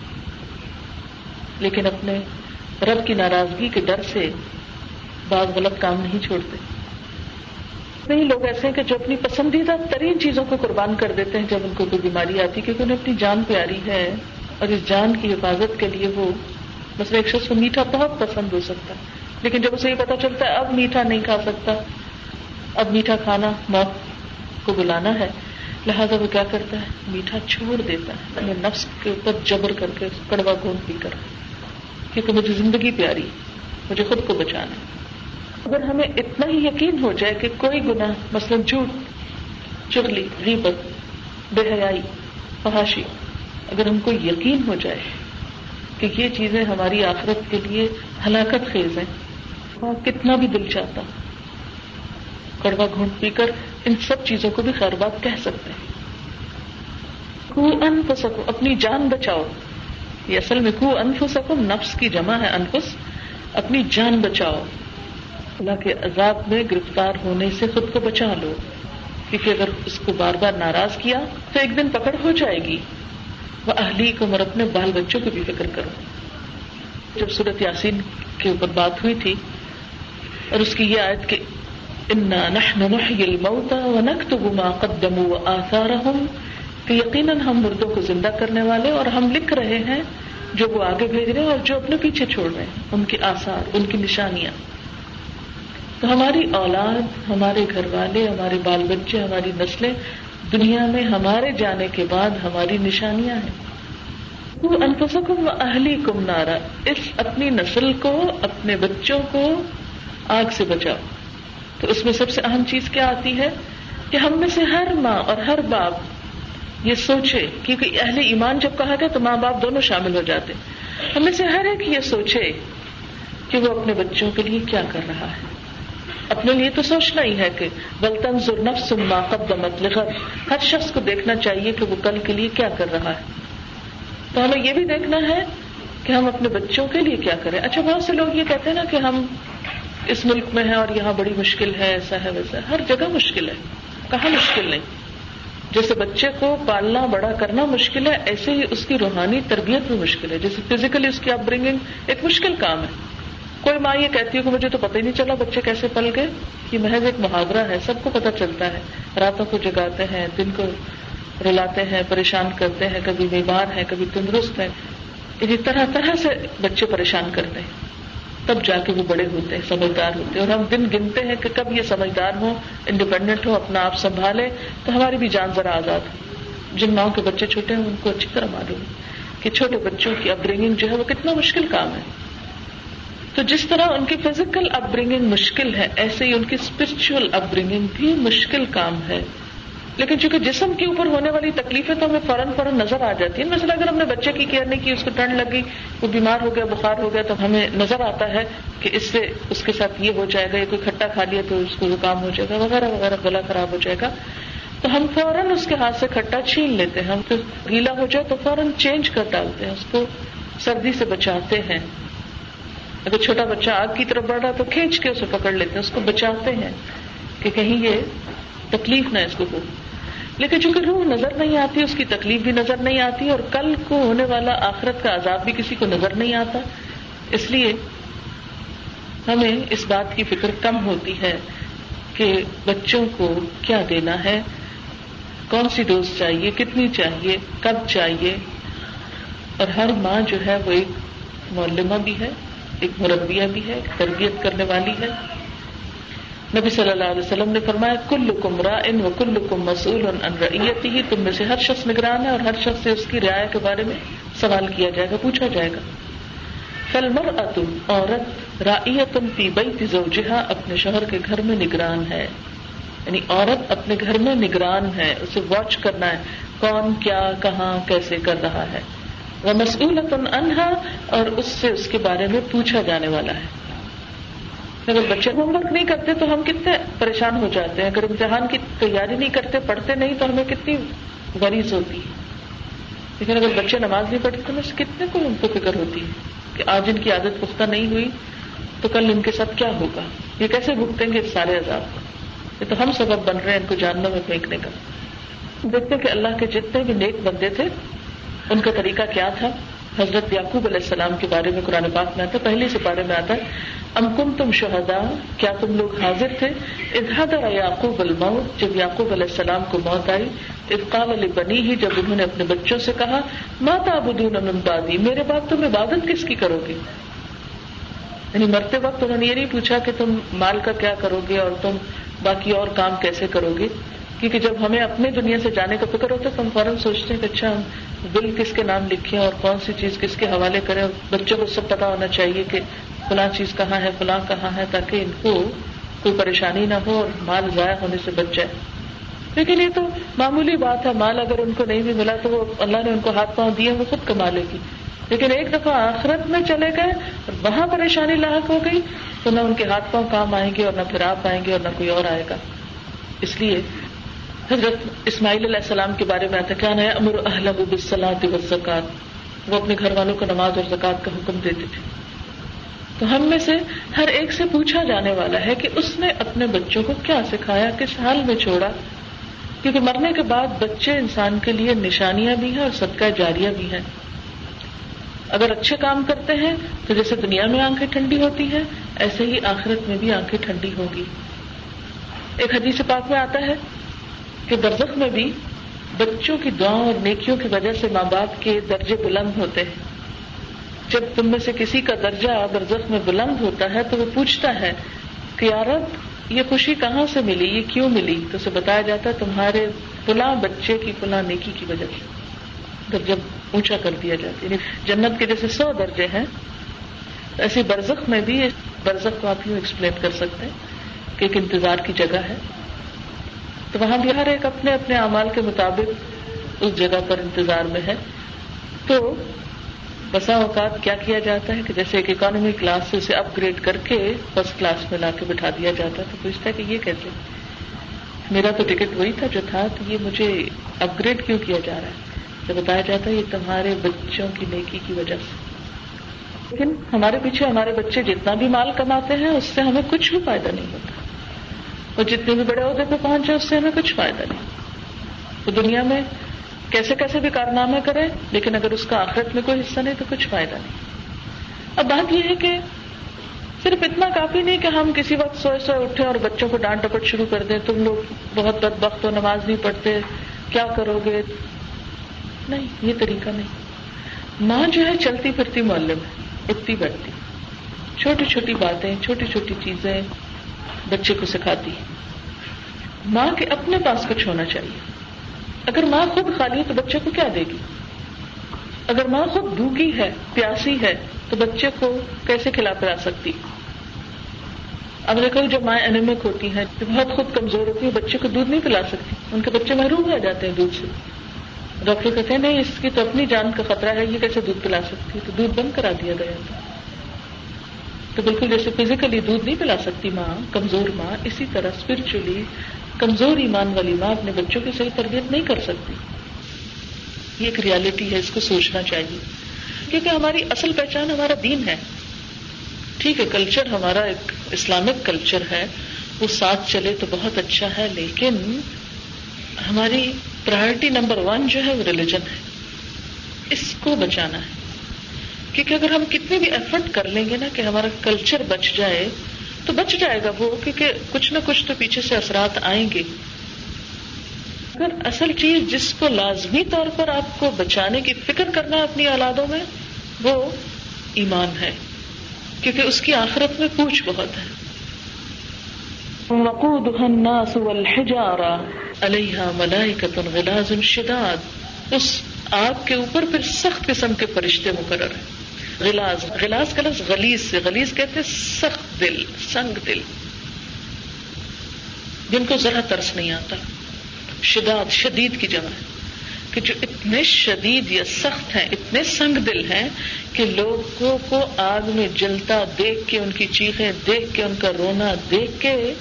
لیکن اپنے رب کی ناراضگی کے ڈر سے بعض غلط کام نہیں چھوڑتے۔ نہیں لوگ ایسے ہیں کہ جو اپنی پسندیدہ ترین چیزوں کو قربان کر دیتے ہیں جب ان کو کوئی بیماری آتی کیونکہ انہیں اپنی جان پیاری ہے اور اس جان کی حفاظت کے لیے وہ بس ایک شخص کو میٹھا بہت پسند ہو سکتا ہے، لیکن جب اسے یہ پتا چلتا ہے اب میٹھا نہیں کھا سکتا، اب میٹھا کھانا موت کو بلانا ہے، لہذا وہ کیا کرتا ہے؟ میٹھا چھوڑ دیتا ہے، اپنے نفس کے اوپر جبر کر کے کڑوا گوند پی کر۔ کیونکہ مجھے زندگی پیاری مجھے خود کو بچانا ہے۔ اگر ہمیں اتنا ہی یقین ہو جائے کہ کوئی گنا مثلاً جھوٹ چگلی ریبت بے حیائی، فحاشی، اگر ہم کو یقین ہو جائے کہ یہ چیزیں ہماری آخرت کے لیے ہلاکت خیز ہیں اور کتنا بھی دل چاہتا، کڑوا گھونٹ پی کر ان سب چیزوں کو بھی خیر بات کہہ سکتے ہیں۔ کو انف سکو اپنی جان بچاؤ۔ یہ اصل میں کو انف نفس کی جمع ہے انفس، اپنی جان بچاؤ۔ اللہ کے عذاب میں گرفتار ہونے سے خود کو بچا لو۔ کیونکہ اگر اس کو بار بار ناراض کیا تو ایک دن پکڑ ہو جائے گی۔ وہ اہلی کو مر اپنے بال بچوں کی بھی فکر کرو۔ جب صورت یاسین کے اوپر بات ہوئی تھی اور اس کی یہ آیت کہ کہ یقیناً ہم مردوں کو زندہ کرنے والے اور ہم لکھ رہے ہیں جو وہ آگے بھیج رہے ہیں اور جو اپنے پیچھے چھوڑ رہے ہیں، ان کے آثار، ان کی نشانیاں۔ تو ہماری اولاد، ہمارے گھر والے، ہمارے بال بچے، ہماری نسلیں دنیا میں ہمارے جانے کے بعد ہماری نشانیاں ہیں۔ وہ انفسکم و اہلی کم نارا۔ اس اپنی نسل کو، اپنے بچوں کو آگ سے بچاؤ۔ تو اس میں سب سے اہم چیز کیا آتی ہے؟ کہ ہم میں سے ہر ماں اور ہر باپ یہ سوچے، کیونکہ اہل ایمان جب کہا گیا تو ماں باپ دونوں شامل ہو جاتے۔ ہم میں سے ہر ایک یہ سوچے کہ وہ اپنے بچوں کے لیے کیا کر رہا ہے۔ اپنے لیے تو سوچنا ہی ہے کہ بلطن ضرنف سنما قدمت لغت ہر شخص کو دیکھنا چاہیے کہ وہ کل کے لیے کیا کر رہا ہے۔ تو ہمیں یہ بھی دیکھنا ہے کہ ہم اپنے بچوں کے لیے کیا کریں۔ اچھا بہت سے لوگ یہ کہتے ہیں نا کہ ہم اس ملک میں ہیں اور یہاں بڑی مشکل ہے، ایسا ہے، ویسا ہر جگہ مشکل ہے، کہاں مشکل نہیں۔ جیسے بچے کو پالنا، بڑا کرنا مشکل ہے، ایسے ہی اس کی روحانی تربیت بھی مشکل ہے۔ جیسے فزیکلی اس کی اپ برنگنگ ایک مشکل کام ہے۔ کوئی ماں یہ کہتی ہے کہ مجھے تو پتہ ہی نہیں چلا بچے کیسے پل گئے یہ محض ایک محاورہ ہے، سب کو پتہ چلتا ہے۔ راتوں کو جگاتے ہیں، دن کو رلاتے ہیں، پریشان کرتے ہیں، کبھی بیمار ہیں، کبھی تندرست ہیں۔ انہیں طرح طرح سے بچے پریشان کرتے ہیں۔ تب جا کے وہ بڑے ہوتے ہیں، سمجھدار ہوتے ہیں۔ اور ہم دن گنتے ہیں کہ کب یہ سمجھدار ہوں انڈیپینڈنٹ ہو اپنا آپ سنبھالے تو ہماری بھی جان ذرا آزاد ہو۔ جن ماؤں کے بچے چھوٹے ہیں، ان کو اچھی طرح معلوم کہ چھوٹے بچوں کی اپ برنگنگ جو ہے وہ کتنا مشکل کام ہے۔ تو جس طرح ان کی فزیکل اپ برنگنگ مشکل ہے، ایسے ہی ان کی اسپرچل اپ برنگنگ بھی مشکل کام ہے۔ لیکن چونکہ جسم کے اوپر ہونے والی تکلیفیں تو ہمیں فوراً فوراً نظر آ جاتی ہیں۔ مثلا اگر ہم نے بچے کی کیئر نہیں کی، اس کو ٹھنڈ لگ گئی، وہ بیمار ہو گیا، بخار ہو گیا، تو ہمیں نظر آتا ہے کہ اس سے اس کے ساتھ یہ ہو جائے گا، یا کوئی کھٹا کھا لیا تو اس کو زکام ہو جائے گا، وغیرہ وغیرہ، گلا خراب ہو جائے گا۔ تو ہم فوراً اس کے ہاتھ سے کھٹا چھین لیتے ہیں۔ ہم تو گیلا ہو جائے تو فوراً چینج کر ڈالتے ہیں، اس کو سردی سے بچاتے ہیں۔ اگر چھوٹا بچہ آگ کی طرف بڑھ رہا تو کھینچ کے اسے پکڑ لیتے ہیں، اس کو بچاتے ہیں کہ کہیں یہ تکلیف نہ اس کو۔ ہو لیکن چونکہ روح نظر نہیں آتی، اس کی تکلیف بھی نظر نہیں آتی اور کل کو ہونے والا آخرت کا عذاب بھی کسی کو نظر نہیں آتا۔ اس لیے ہمیں اس بات کی فکر کم ہوتی ہے کہ بچوں کو کیا دینا ہے، کون سی ڈوز چاہیے، کتنی چاہیے، کب چاہیے۔ اور ہر ماں جو ہے وہ ایک معلمہ بھی ہے، ایک مربیہ بھی ہے، ایک تربیت کرنے والی ہے۔ نبی صلی اللہ علیہ وسلم نے فرمایا کل را ان و کل کم مسول ہی تم میں سے ہر شخص نگران ہے اور ہر شخص سے اس کی رعایا کے بارے میں سوال کیا جائے گا، پوچھا جائے گا۔ فلمر اتم عورت رائتم پی بئی زوجہا اپنے شوہر کے گھر میں نگران ہے۔ یعنی عورت اپنے گھر میں نگران ہے، اسے واچ کرنا ہے، کون، کیا، کہاں، کیسے کر رہا ہے۔ وہ مسئولت انہا اور اس سے اس کے بارے میں پوچھا جانے والا ہے۔ اگر بچے ہوم ورک نہیں کرتے تو ہم کتنے پریشان ہو جاتے ہیں۔ اگر امتحان کی تیاری نہیں کرتے، پڑھتے نہیں، تو ہمیں کتنی غریض ہوتی ہے۔ لیکن اگر بچے نماز نہیں پڑھتے تو کتنے کو ان کو فکر ہوتی ہے کہ آج ان کی عادت پختہ نہیں ہوئی تو کل ان کے ساتھ کیا ہوگا؟ یہ کیسے بھگتیں گے اس سارے عذاب کو؟ یہ تو ہم سبب بن رہے ہیں، ان کو جاننے میں پھینکنے کا۔ دیکھتے کہ اللہ کے جتنے بھی نیک بندے تھے، ان کا طریقہ کیا تھا؟ حضرت یعقوب علیہ السلام کے بارے میں قرآن پاک میں آتا ہے، پہلے سے بارے میں آتا ہے، ام کم تم شہدا کیا تم لوگ حاضر تھے؟ ادھر یعقوب الموت، جب یعقوب علیہ السلام کو موت آئی افقال علی بنی ہی جب انہوں نے اپنے بچوں سے کہا ماتا ابدون من میرے بعد تم عبادت کس کی کرو گے؟ یعنی مرتے وقت انہوں نے یہ نہیں پوچھا کہ تم مال کا کیا کرو گے اور تم باقی اور کام کیسے کرو گے؟ کیونکہ جب ہمیں اپنی دنیا سے جانے کا فکر ہوتا ہے تو ہم فوراً سوچتے ہیں کہ اچھا ہم بل کس کے نام لکھیں اور کون سی چیز کس کے حوالے کریں اور بچوں کو سب پتا ہونا چاہیے کہ فلاں چیز کہاں ہے، فلاں کہاں ہے تاکہ ان کو کوئی پریشانی نہ ہو اور مال ضائع ہونے سے بچ جائے۔ لیکن یہ تو معمولی بات ہے، مال اگر ان کو نہیں بھی ملا تو وہ اللہ نے ان کو ہاتھ پاؤں دیے، وہ خود کما لے گی۔ لیکن ایک دفعہ آخرت میں چلے گئے اور وہاں پریشانی لاحق ہو گئی تو نہ ان کے ہاتھ پاؤں کام آئیں گے اور نہ پھر آپ آئیں گے اور نہ کوئی اور آئے گا۔ اس لیے حضرت اسماعیل علیہ السلام کے بارے میں آتا کیا ہے امر اہلب بسلاط زکات وہ اپنے گھر والوں کو نماز اور زکات کا حکم دیتے تھے۔ تو ہم میں سے ہر ایک سے پوچھا جانے والا ہے کہ اس نے اپنے بچوں کو کیا سکھایا، کس حال میں چھوڑا؟ کیونکہ مرنے کے بعد بچے انسان کے لیے نشانیاں بھی ہیں اور صدقہ جاریہ بھی ہیں۔ اگر اچھے کام کرتے ہیں تو جیسے دنیا میں آنکھیں ٹھنڈی ہوتی ہیں، ایسے ہی آخرت میں بھی آنکھیں ٹھنڈی ہوگی۔ ایک حدیث پاک میں آتا ہے کہ برزخ میں بھی بچوں کی دعاؤں اور نیکیوں کی وجہ سے ماں باپ کے درجے بلند ہوتے ہیں۔ جب تم میں سے کسی کا درجہ برزخ میں بلند ہوتا ہے تو وہ پوچھتا ہے کہ یارب یہ خوشی کہاں سے ملی؟ یہ کیوں ملی؟ تو اسے بتایا جاتا ہے تمہارے فلاں بچے کی، فلاں نیکی کی وجہ سے۔ درجہ اونچا کر دیا جاتا ہے۔ یعنی جنت کے جیسے سو درجے ہیں، ایسی برزخ میں بھی، برزخ کو آپ یوں ایکسپلین کر سکتے ہیں کہ ایک انتظار کی جگہ ہے۔ تو وہاں بھی ہر ایک اپنے اپنے اعمال کے مطابق اس جگہ پر انتظار میں ہے۔ تو بسا اوقات کیا کیا جاتا ہے کہ جیسے ایک اکانومی کلاس سے اسے اپ گریڈ کر کے فرسٹ کلاس میں لا کے بٹھا دیا جاتا ہے، تو پوچھتا ہے کہ یہ کیسے؟ میرا تو ٹکٹ وہی تھا جو تھا، تو یہ مجھے اپ گریڈ کیوں کیا جا رہا ہے؟ تو بتایا جاتا ہے یہ تمہارے بچوں کی نیکی کی وجہ سے۔ لیکن ہمارے پیچھے ہمارے بچے جتنا بھی مال کماتے ہیں، اس سے ہمیں کچھ بھی فائدہ نہیں ہوتا۔ اور جتنے بھی بڑے عہدے پہ پہنچے اس سے ہمیں کچھ فائدہ نہیں۔ تو دنیا میں کیسے کیسے بھی کارنامے کریں لیکن اگر اس کا آخرت میں کوئی حصہ نہیں تو کچھ فائدہ نہیں۔ اب بات یہ ہے کہ صرف اتنا کافی نہیں کہ ہم کسی وقت سوئے سوئے اٹھے اور بچوں کو ڈانٹ ڈپٹ شروع کر دیں، تم لوگ بہت بد وقت ہو، نماز نہیں پڑھتے، کیا کرو گے؟ نہیں، یہ طریقہ نہیں۔ ماں جو ہے چلتی پھرتی محلے میں اٹھتی بیٹھتی۔ چھوٹی چھوٹی باتیں، چھوٹی چھوٹی چیزیں بچے کو سکھاتی ماں کے اپنے پاس کچھ ہونا چاہیے۔ اگر ماں خود خالی ہے تو بچے کو کیا دے گی؟ اگر ماں خود بھوکی ہے، پیاسی ہے، تو بچے کو کیسے کھلا پلا سکتی؟ اب دیکھو، جب مائیں اینمک ہوتی ہیں تو بہت خود کمزور ہوتی ہے، بچے کو دودھ نہیں پلا سکتی۔ ان کے بچے محروم رہ جاتے ہیں دودھ سے۔ ڈاکٹر کہتے ہیں، نہیں، اس کی تو اپنی جان کا خطرہ ہے، یہ کیسے دودھ پلا سکتی؟ تو دودھ بند کرا دیا گیا تھا۔ تو بالکل جیسے فزیکلی دودھ نہیں پلا سکتی ماں، کمزور ماں، اسی طرح اسپرچلی کمزور ایمان والی ماں اپنے بچوں کی صحیح تربیت نہیں کر سکتی۔ یہ ایک ریالٹی ہے، اس کو سوچنا چاہیے۔ کیونکہ ہماری اصل پہچان ہمارا دین ہے۔ ٹھیک ہے کلچر ہمارا ایک اسلامک کلچر ہے۔ وہ ساتھ چلے تو بہت اچھا ہے، لیکن ہماری پرائرٹی نمبر ون جو ہے وہ ریلیجن ہے۔ اس کو بچانا ہے۔ کیونکہ اگر ہم کتنے بھی ایفرٹ کر لیں گے نا کہ ہمارا کلچر بچ جائے تو بچ جائے گا وہ کیونکہ کچھ نہ کچھ تو پیچھے سے اثرات آئیں گے۔ اگر اصل چیز جس کو لازمی طور پر آپ کو بچانے کی فکر کرنا ہے اپنی اولادوں میں وہ ایمان ہے۔ کیونکہ اس کی آخرت میں پوچھ بہت ہے۔ الناس ملائکت غلاظ شداد۔ اس آگ کے اوپر پھر سخت قسم کے فرشتے مقرر ہیں۔ غلاز. غلاز کا لفظ غلیز سے. غلیز کہتے سخت دل، سنگ دل. جن کو ذرا ترس نہیں آتا. شداد، شدید کی جگہ. کہ جو اتنے شدید یا سخت ہیں، اتنے سنگ دل ہیں کہ لوگوں کو آگ میں جلتا دیکھ کے، ان کی چیخیں دیکھ کے، ان کا رونا دیکھ کے،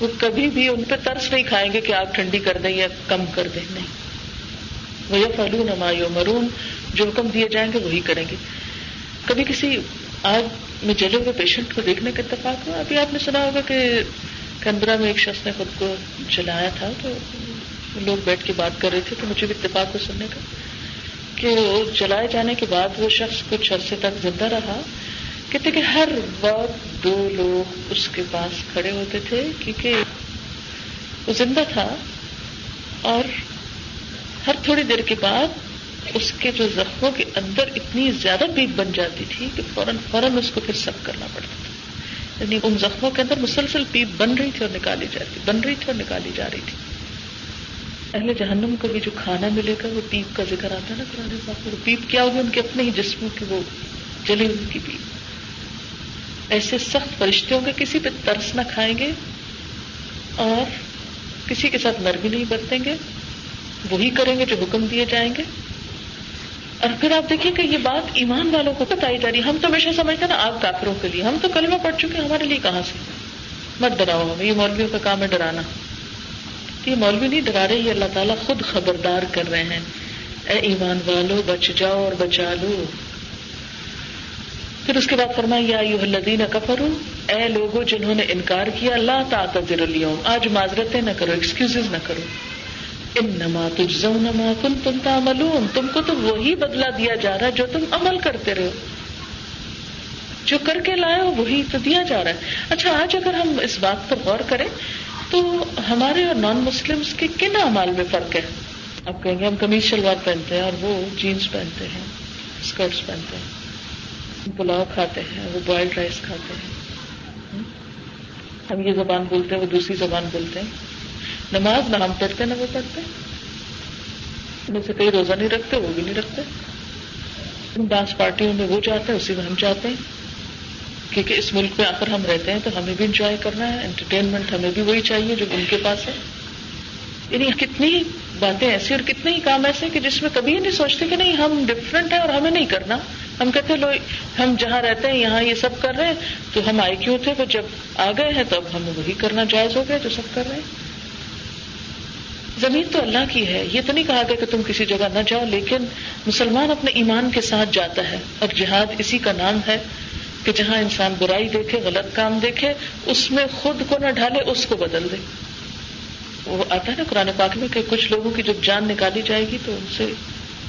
وہ کبھی بھی ان پہ ترس نہیں کھائیں گے کہ آگ ٹھنڈی کر دیں یا کم کر دیں. نہیں. وہ یہ فلون مایو مرون جو حکم دیے جائیں گے وہی کریں گے. کبھی کسی آگ میں جلے ہوئے پیشنٹ کو دیکھنے کا اتفاق ہوا؟ ابھی آپ نے سنا ہوگا کہ کندرا میں ایک شخص نے خود کو جلایا تھا، تو لوگ بیٹھ کے بات کر رہے تھے، تو مجھے بھی اتفاق کو سننے کا کہ جلائے جانے کے بعد وہ شخص کچھ عرصے تک زندہ رہا۔ کہتے کہ ہر وقت دو لوگ اس کے پاس کھڑے ہوتے تھے کیونکہ وہ زندہ تھا اور ہر تھوڑی دیر کے بعد اس کے جو زخموں کے اندر اتنی زیادہ پیپ بن جاتی تھی کہ فوراً فوراً اس کو پھر سب کرنا پڑتا تھا۔ یعنی ان زخموں کے اندر مسلسل پیپ بن رہی تھی اور نکالی جاتی بن رہی تھی اور نکالی جا رہی تھی۔ اہل جہنم کو بھی جو کھانا ملے گا، وہ پیپ کا ذکر آتا ہے نا قرآن پاک وہ پیپ کیا ہوگی؟ ان کے اپنے ہی جسموں کی وہ جلی ہوئی کی پیپ۔ ایسے سخت فرشتے ہوں گے، کسی پہ ترس نہ کھائیں گے اور کسی کے ساتھ نرمی نہیں برتیں گے۔ وہی کریں گے جو حکم دیے جائیں گے۔ اور پھر آپ دیکھیں کہ یہ بات ایمان والوں کو بتائی جا رہی ہم تو ہمیشہ سمجھتے ہیں نا، آپ کافروں کے لیے۔ ہم تو کلمہ پڑھ چکے ہمارے لیے کہاں سے؟ مت ڈراؤ ہمیں، یہ مولویوں کا کام ہے ڈرانا۔ یہ مولوی نہیں ڈرا رہے، یہ اللہ تعالیٰ خود خبردار کر رہے ہیں۔ اے ایمان والو، بچ جاؤ اور بچا لو۔ پھر اس کے بعد فرمایا یو الدین کفر اے لوگوں جنہوں نے انکار کیا اللہ تعطر اليوم۔ آج معذرتیں نہ کرو ایکسکیوز نہ کرو۔ ان نما تجزو نما تعملون۔ تم کو تو وہی بدلا دیا جا رہا ہے جو تم عمل کرتے رہو جو کر کے لائے ہو، وہی تو دیا جا رہا ہے۔ اچھا آج اگر ہم اس بات پر غور کریں، تو ہمارے اور نان مسلم کے کن امال میں فرق ہے؟ اب کہیں گے، ہم کمیز شلوار پہنتے ہیں اور وہ جینس پہنتے ہیں اسکرٹس پہنتے ہیں، پلاؤ کھاتے ہیں، وہ بوائلڈ رائس کھاتے ہیں۔ ہم یہ زبان بولتے ہیں، وہ دوسری زبان بولتے ہیں۔ نماز نہ ہم پڑھتے نہ وہ پڑھتے ان سے کئی روزہ نہیں رکھتے، وہ بھی نہیں رکھتے۔ ڈانس پارٹیوں میں وہ جاتے ہیں، اسی میں ہم جاتے ہیں۔ کیونکہ اس ملک میں آخر ہم رہتے ہیں تو ہمیں بھی انجوائے کرنا ہے انٹرٹینمنٹ ہمیں بھی وہی چاہیے جو ان کے پاس ہے۔ یعنی کتنی باتیں ایسی اور کتنے ہی کام ایسے کہ جس میں کبھی نہیں سوچتے کہ نہیں، ہم ڈفرینٹ ہیں اور ہمیں نہیں کرنا۔ ہم کہتے لو ہم جہاں رہتے ہیں، یہاں یہ سب کر رہے ہیں۔ تو ہم آئے کیوں تھے؟ وہ جب آ گئے ہیں تو اب ہمیں وہی کرنا جائز ہو گیا جو سب کر رہے ہیں۔ زمین تو اللہ کی ہے، یہ تو نہیں کہا گیا کہ تم کسی جگہ نہ جاؤ، لیکن مسلمان اپنے ایمان کے ساتھ جاتا ہے۔ اور جہاد اسی کا نام ہے کہ جہاں انسان برائی دیکھے، غلط کام دیکھے، اس میں خود کو نہ ڈھالے، اس کو بدل دے۔ وہ آتا ہے نا قرآن پاک میں کہ کچھ لوگوں کی جب جان نکالی جائے گی تو ان سے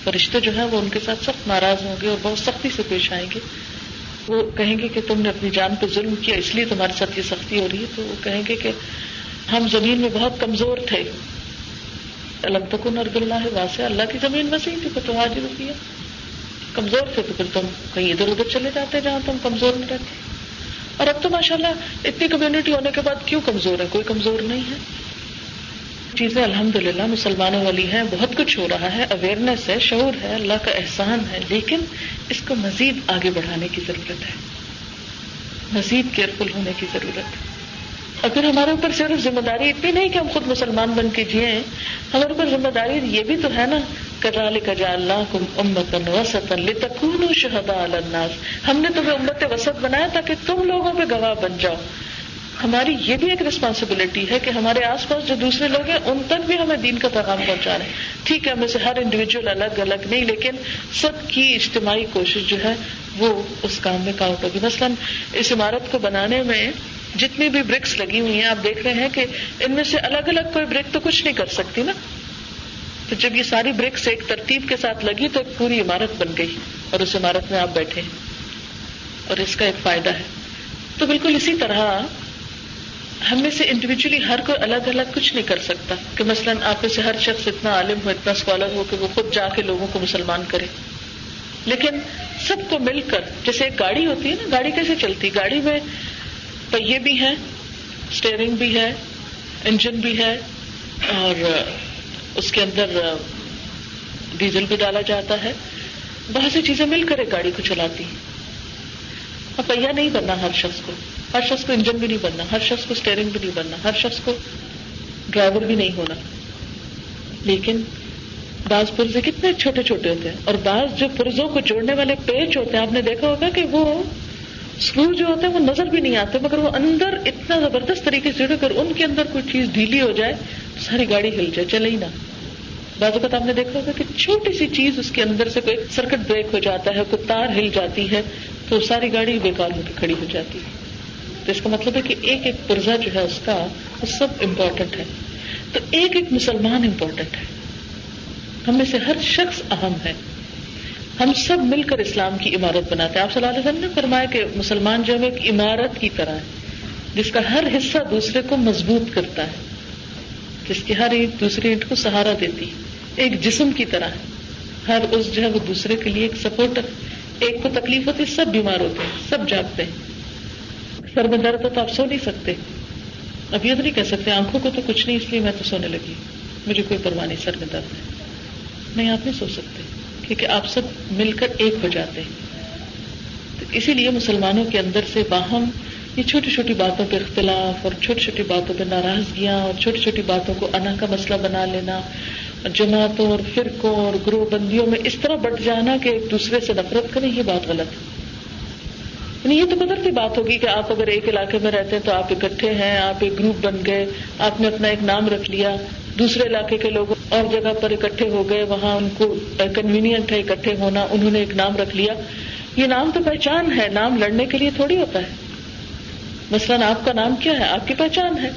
فرشتے جو ہیں وہ ان کے ساتھ سخت ناراض ہوں گے اور بہت سختی سے پیش آئیں گے۔ وہ کہیں گے کہ تم نے اپنی جان پہ ظلم کیا، اس لیے تمہارے ساتھ یہ سختی ہو رہی ہے۔ تو وہ کہیں گے کہ ہم زمین میں بہت کمزور تھے۔ الگ تکن ارد اللہ ہے واسع اللہ کی زمین وسیع تھی تو حاضر ہوتی ہے کمزور تھے تو پھر تم کہیں ادھر ادھر چلے جاتے جہاں تم کمزور نہیں رہتے۔ اور اب تو ماشاء اللہ اتنی کمیونٹی ہونے کے بعد کیوں کمزور ہے؟ کوئی کمزور نہیں ہے۔ چیزیں الحمد للہ مسلمانوں والی ہیں، بہت کچھ ہو رہا ہے اویئرنیس ہے، شعور ہے، اللہ کا احسان ہے، لیکن اس کو مزید آگے بڑھانے کی ضرورت ہے۔ مزید کیئرفل ہونے کی ضرورت ہے۔ اگر ہمارے اوپر صرف ذمہ داری اتنی نہیں کہ ہم خود مسلمان بن کے جیے ہمارے اوپر ذمہ داری یہ بھی تو ہے نا کرال کجا اللہ امتن وسط لتکون شہدا الناس۔ ہم نے تمہیں امت وسط بنایا تاکہ تم لوگوں پہ گواہ بن جاؤ۔ ہماری یہ بھی ایک ریسپانسبلٹی ہے کہ ہمارے آس پاس جو دوسرے لوگ ہیں، ان تک بھی ہمیں دین کا پیغام پہنچا رہے ہیں۔ ٹھیک ہے ہمیں سے ہر انڈیویجل الگ الگ نہیں، لیکن سب کی اجتماعی کوشش جو ہے، وہ اس کام میں کاؤنٹ ہوگی۔ مثلاً اس عمارت کو بنانے میں جتنی بھی برکس لگی ہوئی ہیں، آپ دیکھ رہے ہیں کہ ان میں سے الگ الگ کوئی برک تو کچھ نہیں کر سکتی نا۔ تو جب یہ ساری برکس ایک ترتیب کے ساتھ لگی تو ایک پوری عمارت بن گئی اور اس عمارت میں آپ بیٹھے اور اس کا ایک فائدہ ہے۔ تو بالکل اسی طرح ہم میں سے انڈیویجلی ہر کوئی الگ الگ کچھ نہیں کر سکتا کہ مثلاً آپ میں سے ہر شخص اتنا عالم ہو، اتنا اسکالر ہو کہ وہ خود جا کے لوگوں کو مسلمان کرے۔ لیکن سب کو مل کر، جیسے ایک گاڑی ہوتی ہے نا، گاڑی کیسے چلتی؟ گاڑی میں پہیے بھی ہیں اسٹیئرنگ بھی ہے انجن بھی ہے، اور اس کے اندر ڈیزل بھی ڈالا جاتا ہے۔ بہت سی چیزیں مل کر ایک گاڑی کو چلاتی ہیں۔ اور پہیا نہیں بننا ہر شخص کو۔ ہر شخص کو انجن بھی نہیں بننا، ہر شخص کو اسٹیئرنگ بھی نہیں بننا، ہر شخص کو ڈرائیور بھی نہیں ہونا۔ لیکن بعض پرزے کتنے چھوٹے چھوٹے ہوتے ہیں۔ اور بعض جو پرزوں کو جوڑنے والے پیچ ہوتے ہیں، آپ نے دیکھا ہوگا کہ وہ اسکرو جو ہوتے ہیں وہ نظر بھی نہیں آتے مگر وہ اندر اتنا زبردست طریقے سے اگر ان کے اندر کوئی چیز ڈھیلی ہو جائے تو ساری گاڑی ہل جائے، چلے ہی نہ۔ بعض اوقات آپ نے دیکھا ہوگا کہ چھوٹی سی چیز اس کے اندر سے کوئی سرکٹ بریک ہو جاتا ہے، کوئی تار ہل جاتی ہے تو ساری گاڑی بےکار ہو کے کھڑی ہو جاتی ہے۔ تو اس کا مطلب ہے کہ ایک ایک پرزا جو ہے اس کا، وہ سب امپورٹنٹ ہے۔ تو ایک ایک مسلمان امپورٹنٹ ہے۔ ہم میں سے ہر شخص اہم ہے۔ ہم سب مل کر اسلام کی عمارت بناتے ہیں۔ آپ صلی اللہ علیہ وسلم نے فرمایا کہ مسلمان جو ہے ایک عمارت کی طرح ہے، جس کا ہر حصہ دوسرے کو مضبوط کرتا ہے، جس کی ہر ایک دوسری اینٹ کو سہارا دیتی ایک جسم کی طرح ہر اس جو ہے وہ دوسرے کے لیے ایک سپورٹر، ایک کو تکلیف ہوتی سب بیمار ہوتے ہیں، سب جاگتے ہیں۔ سر میں درد ہو تو آپ سو نہیں سکتے۔ اب یہ تو نہیں کہہ سکتے، آنکھوں کو تو کچھ نہیں، اس لیے میں تو سونے لگی۔ مجھے کوئی پرواہ نہیں، سر میں درد ہے۔ نہیں، آپ نہیں سو سکتے۔ کیونکہ آپ سب مل کر ایک ہو جاتے ہیں۔ تو اسی لیے مسلمانوں کے اندر سے باہم یہ چھوٹی چھوٹی باتوں پہ اختلاف اور چھوٹی چھوٹی باتوں پہ ناراضگیاں اور چھوٹی چھوٹی باتوں کو انا کا مسئلہ بنا لینا، جماعتوں اور فرقوں اور گروہ بندیوں میں اس طرح بٹ جانا کہ ایک دوسرے سے نفرت کریں، یہ بات غلط ہے۔ یعنی یہ تو قدرتی بات ہوگی کہ آپ اگر ایک علاقے میں رہتے ہیں تو آپ اکٹھے ہیں، آپ ایک گروپ بن گئے، آپ نے اپنا ایک نام رکھ لیا۔ دوسرے علاقے کے لوگ اور جگہ پر اکٹھے ہو گئے، وہاں ان کو کنوینئنٹ ہے اکٹھے ہونا، انہوں نے ایک نام رکھ لیا۔ یہ نام تو پہچان ہے، نام لڑنے کے لیے تھوڑی ہوتا ہے۔ مثلاً آپ کا نام کیا ہے؟ آپ کی پہچان ہے۔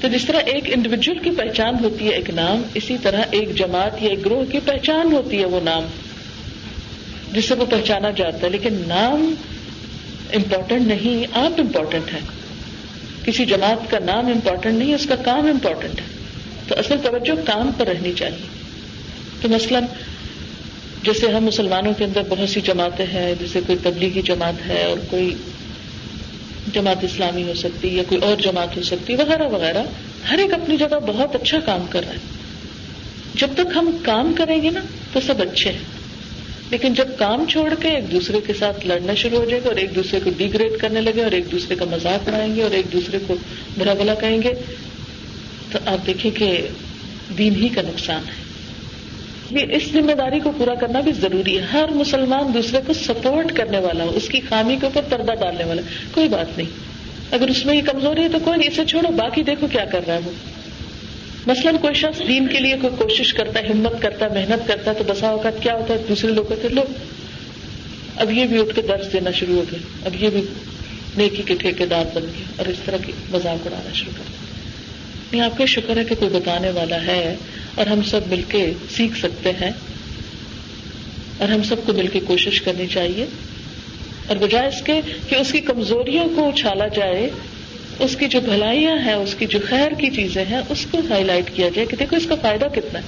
تو جس طرح ایک انڈیویجل کی پہچان ہوتی ہے ایک نام، اسی طرح ایک جماعت یا ایک گروہ کی پہچان ہوتی ہے وہ نام، جس سے وہ پہچانا جاتا ہے۔ لیکن نام امپورٹنٹ نہیں، آپ امپورٹنٹ ہے کسی جماعت کا نام امپورٹنٹ نہیں، اس کا کام امپورٹنٹ ہے۔ تو اصل توجہ کام پر رہنی چاہیے۔ تو مثلاً جیسے ہم مسلمانوں کے اندر بہت سی جماعتیں ہیں، جیسے کوئی تبلیغی جماعت ہے اور کوئی جماعت اسلامی ہو سکتی یا کوئی اور جماعت ہو سکتی، وغیرہ وغیرہ۔ ہر ایک اپنی جگہ بہت اچھا کام کر رہا ہے۔ جب تک ہم کام کریں گے نا، تو سب اچھے ہیں۔ لیکن جب کام چھوڑ کے ایک دوسرے کے ساتھ لڑنا شروع ہو جائے گا اور ایک دوسرے کو ڈیگریڈ کرنے لگے اور ایک دوسرے کا مذاق بنائیں گے اور ایک دوسرے کو برا بلا کہیں گے تو آپ دیکھیں کہ دین ہی کا نقصان ہے۔ یہ اس ذمہ داری کو پورا کرنا بھی ضروری ہے۔ ہر مسلمان دوسرے کو سپورٹ کرنے والا ہو، اس کی خامی کے اوپر پردہ ڈالنے والا کوئی بات نہیں۔ اگر اس میں یہ کمزوری ہے تو کوئی نہیں، اسے چھوڑو، باقی دیکھو کیا کر رہا ہے وہ۔ مثلاً کوئی شخص دین کے لیے کوئی کوشش کرتا ہے، ہمت کرتا ہے، محنت کرتا ہے، تو بسا اوقات کیا ہوتا ہے؟ دوسرے لوگ کہتے لوگ اب یہ بھی اٹھ کے درس دینا شروع ہو گئے اب یہ بھی نیکی کے ٹھیکے دار بن گئے اور اس طرح کی مذاق اڑانا شروع کر دیا۔ آپ کا شکر ہے کہ کوئی بتانے والا ہے اور ہم سب مل کے سیکھ سکتے ہیں اور ہم سب کو مل کے کوشش کرنی چاہیے۔ اور بجائے اس کے کہ اس کی کمزوریوں کو اچھالا جائے، اس کی جو بھلائیاں ہیں، اس کی جو خیر کی چیزیں ہیں، اس کو ہائی لائٹ کیا جائے کہ دیکھو اس کا فائدہ کتنا ہے۔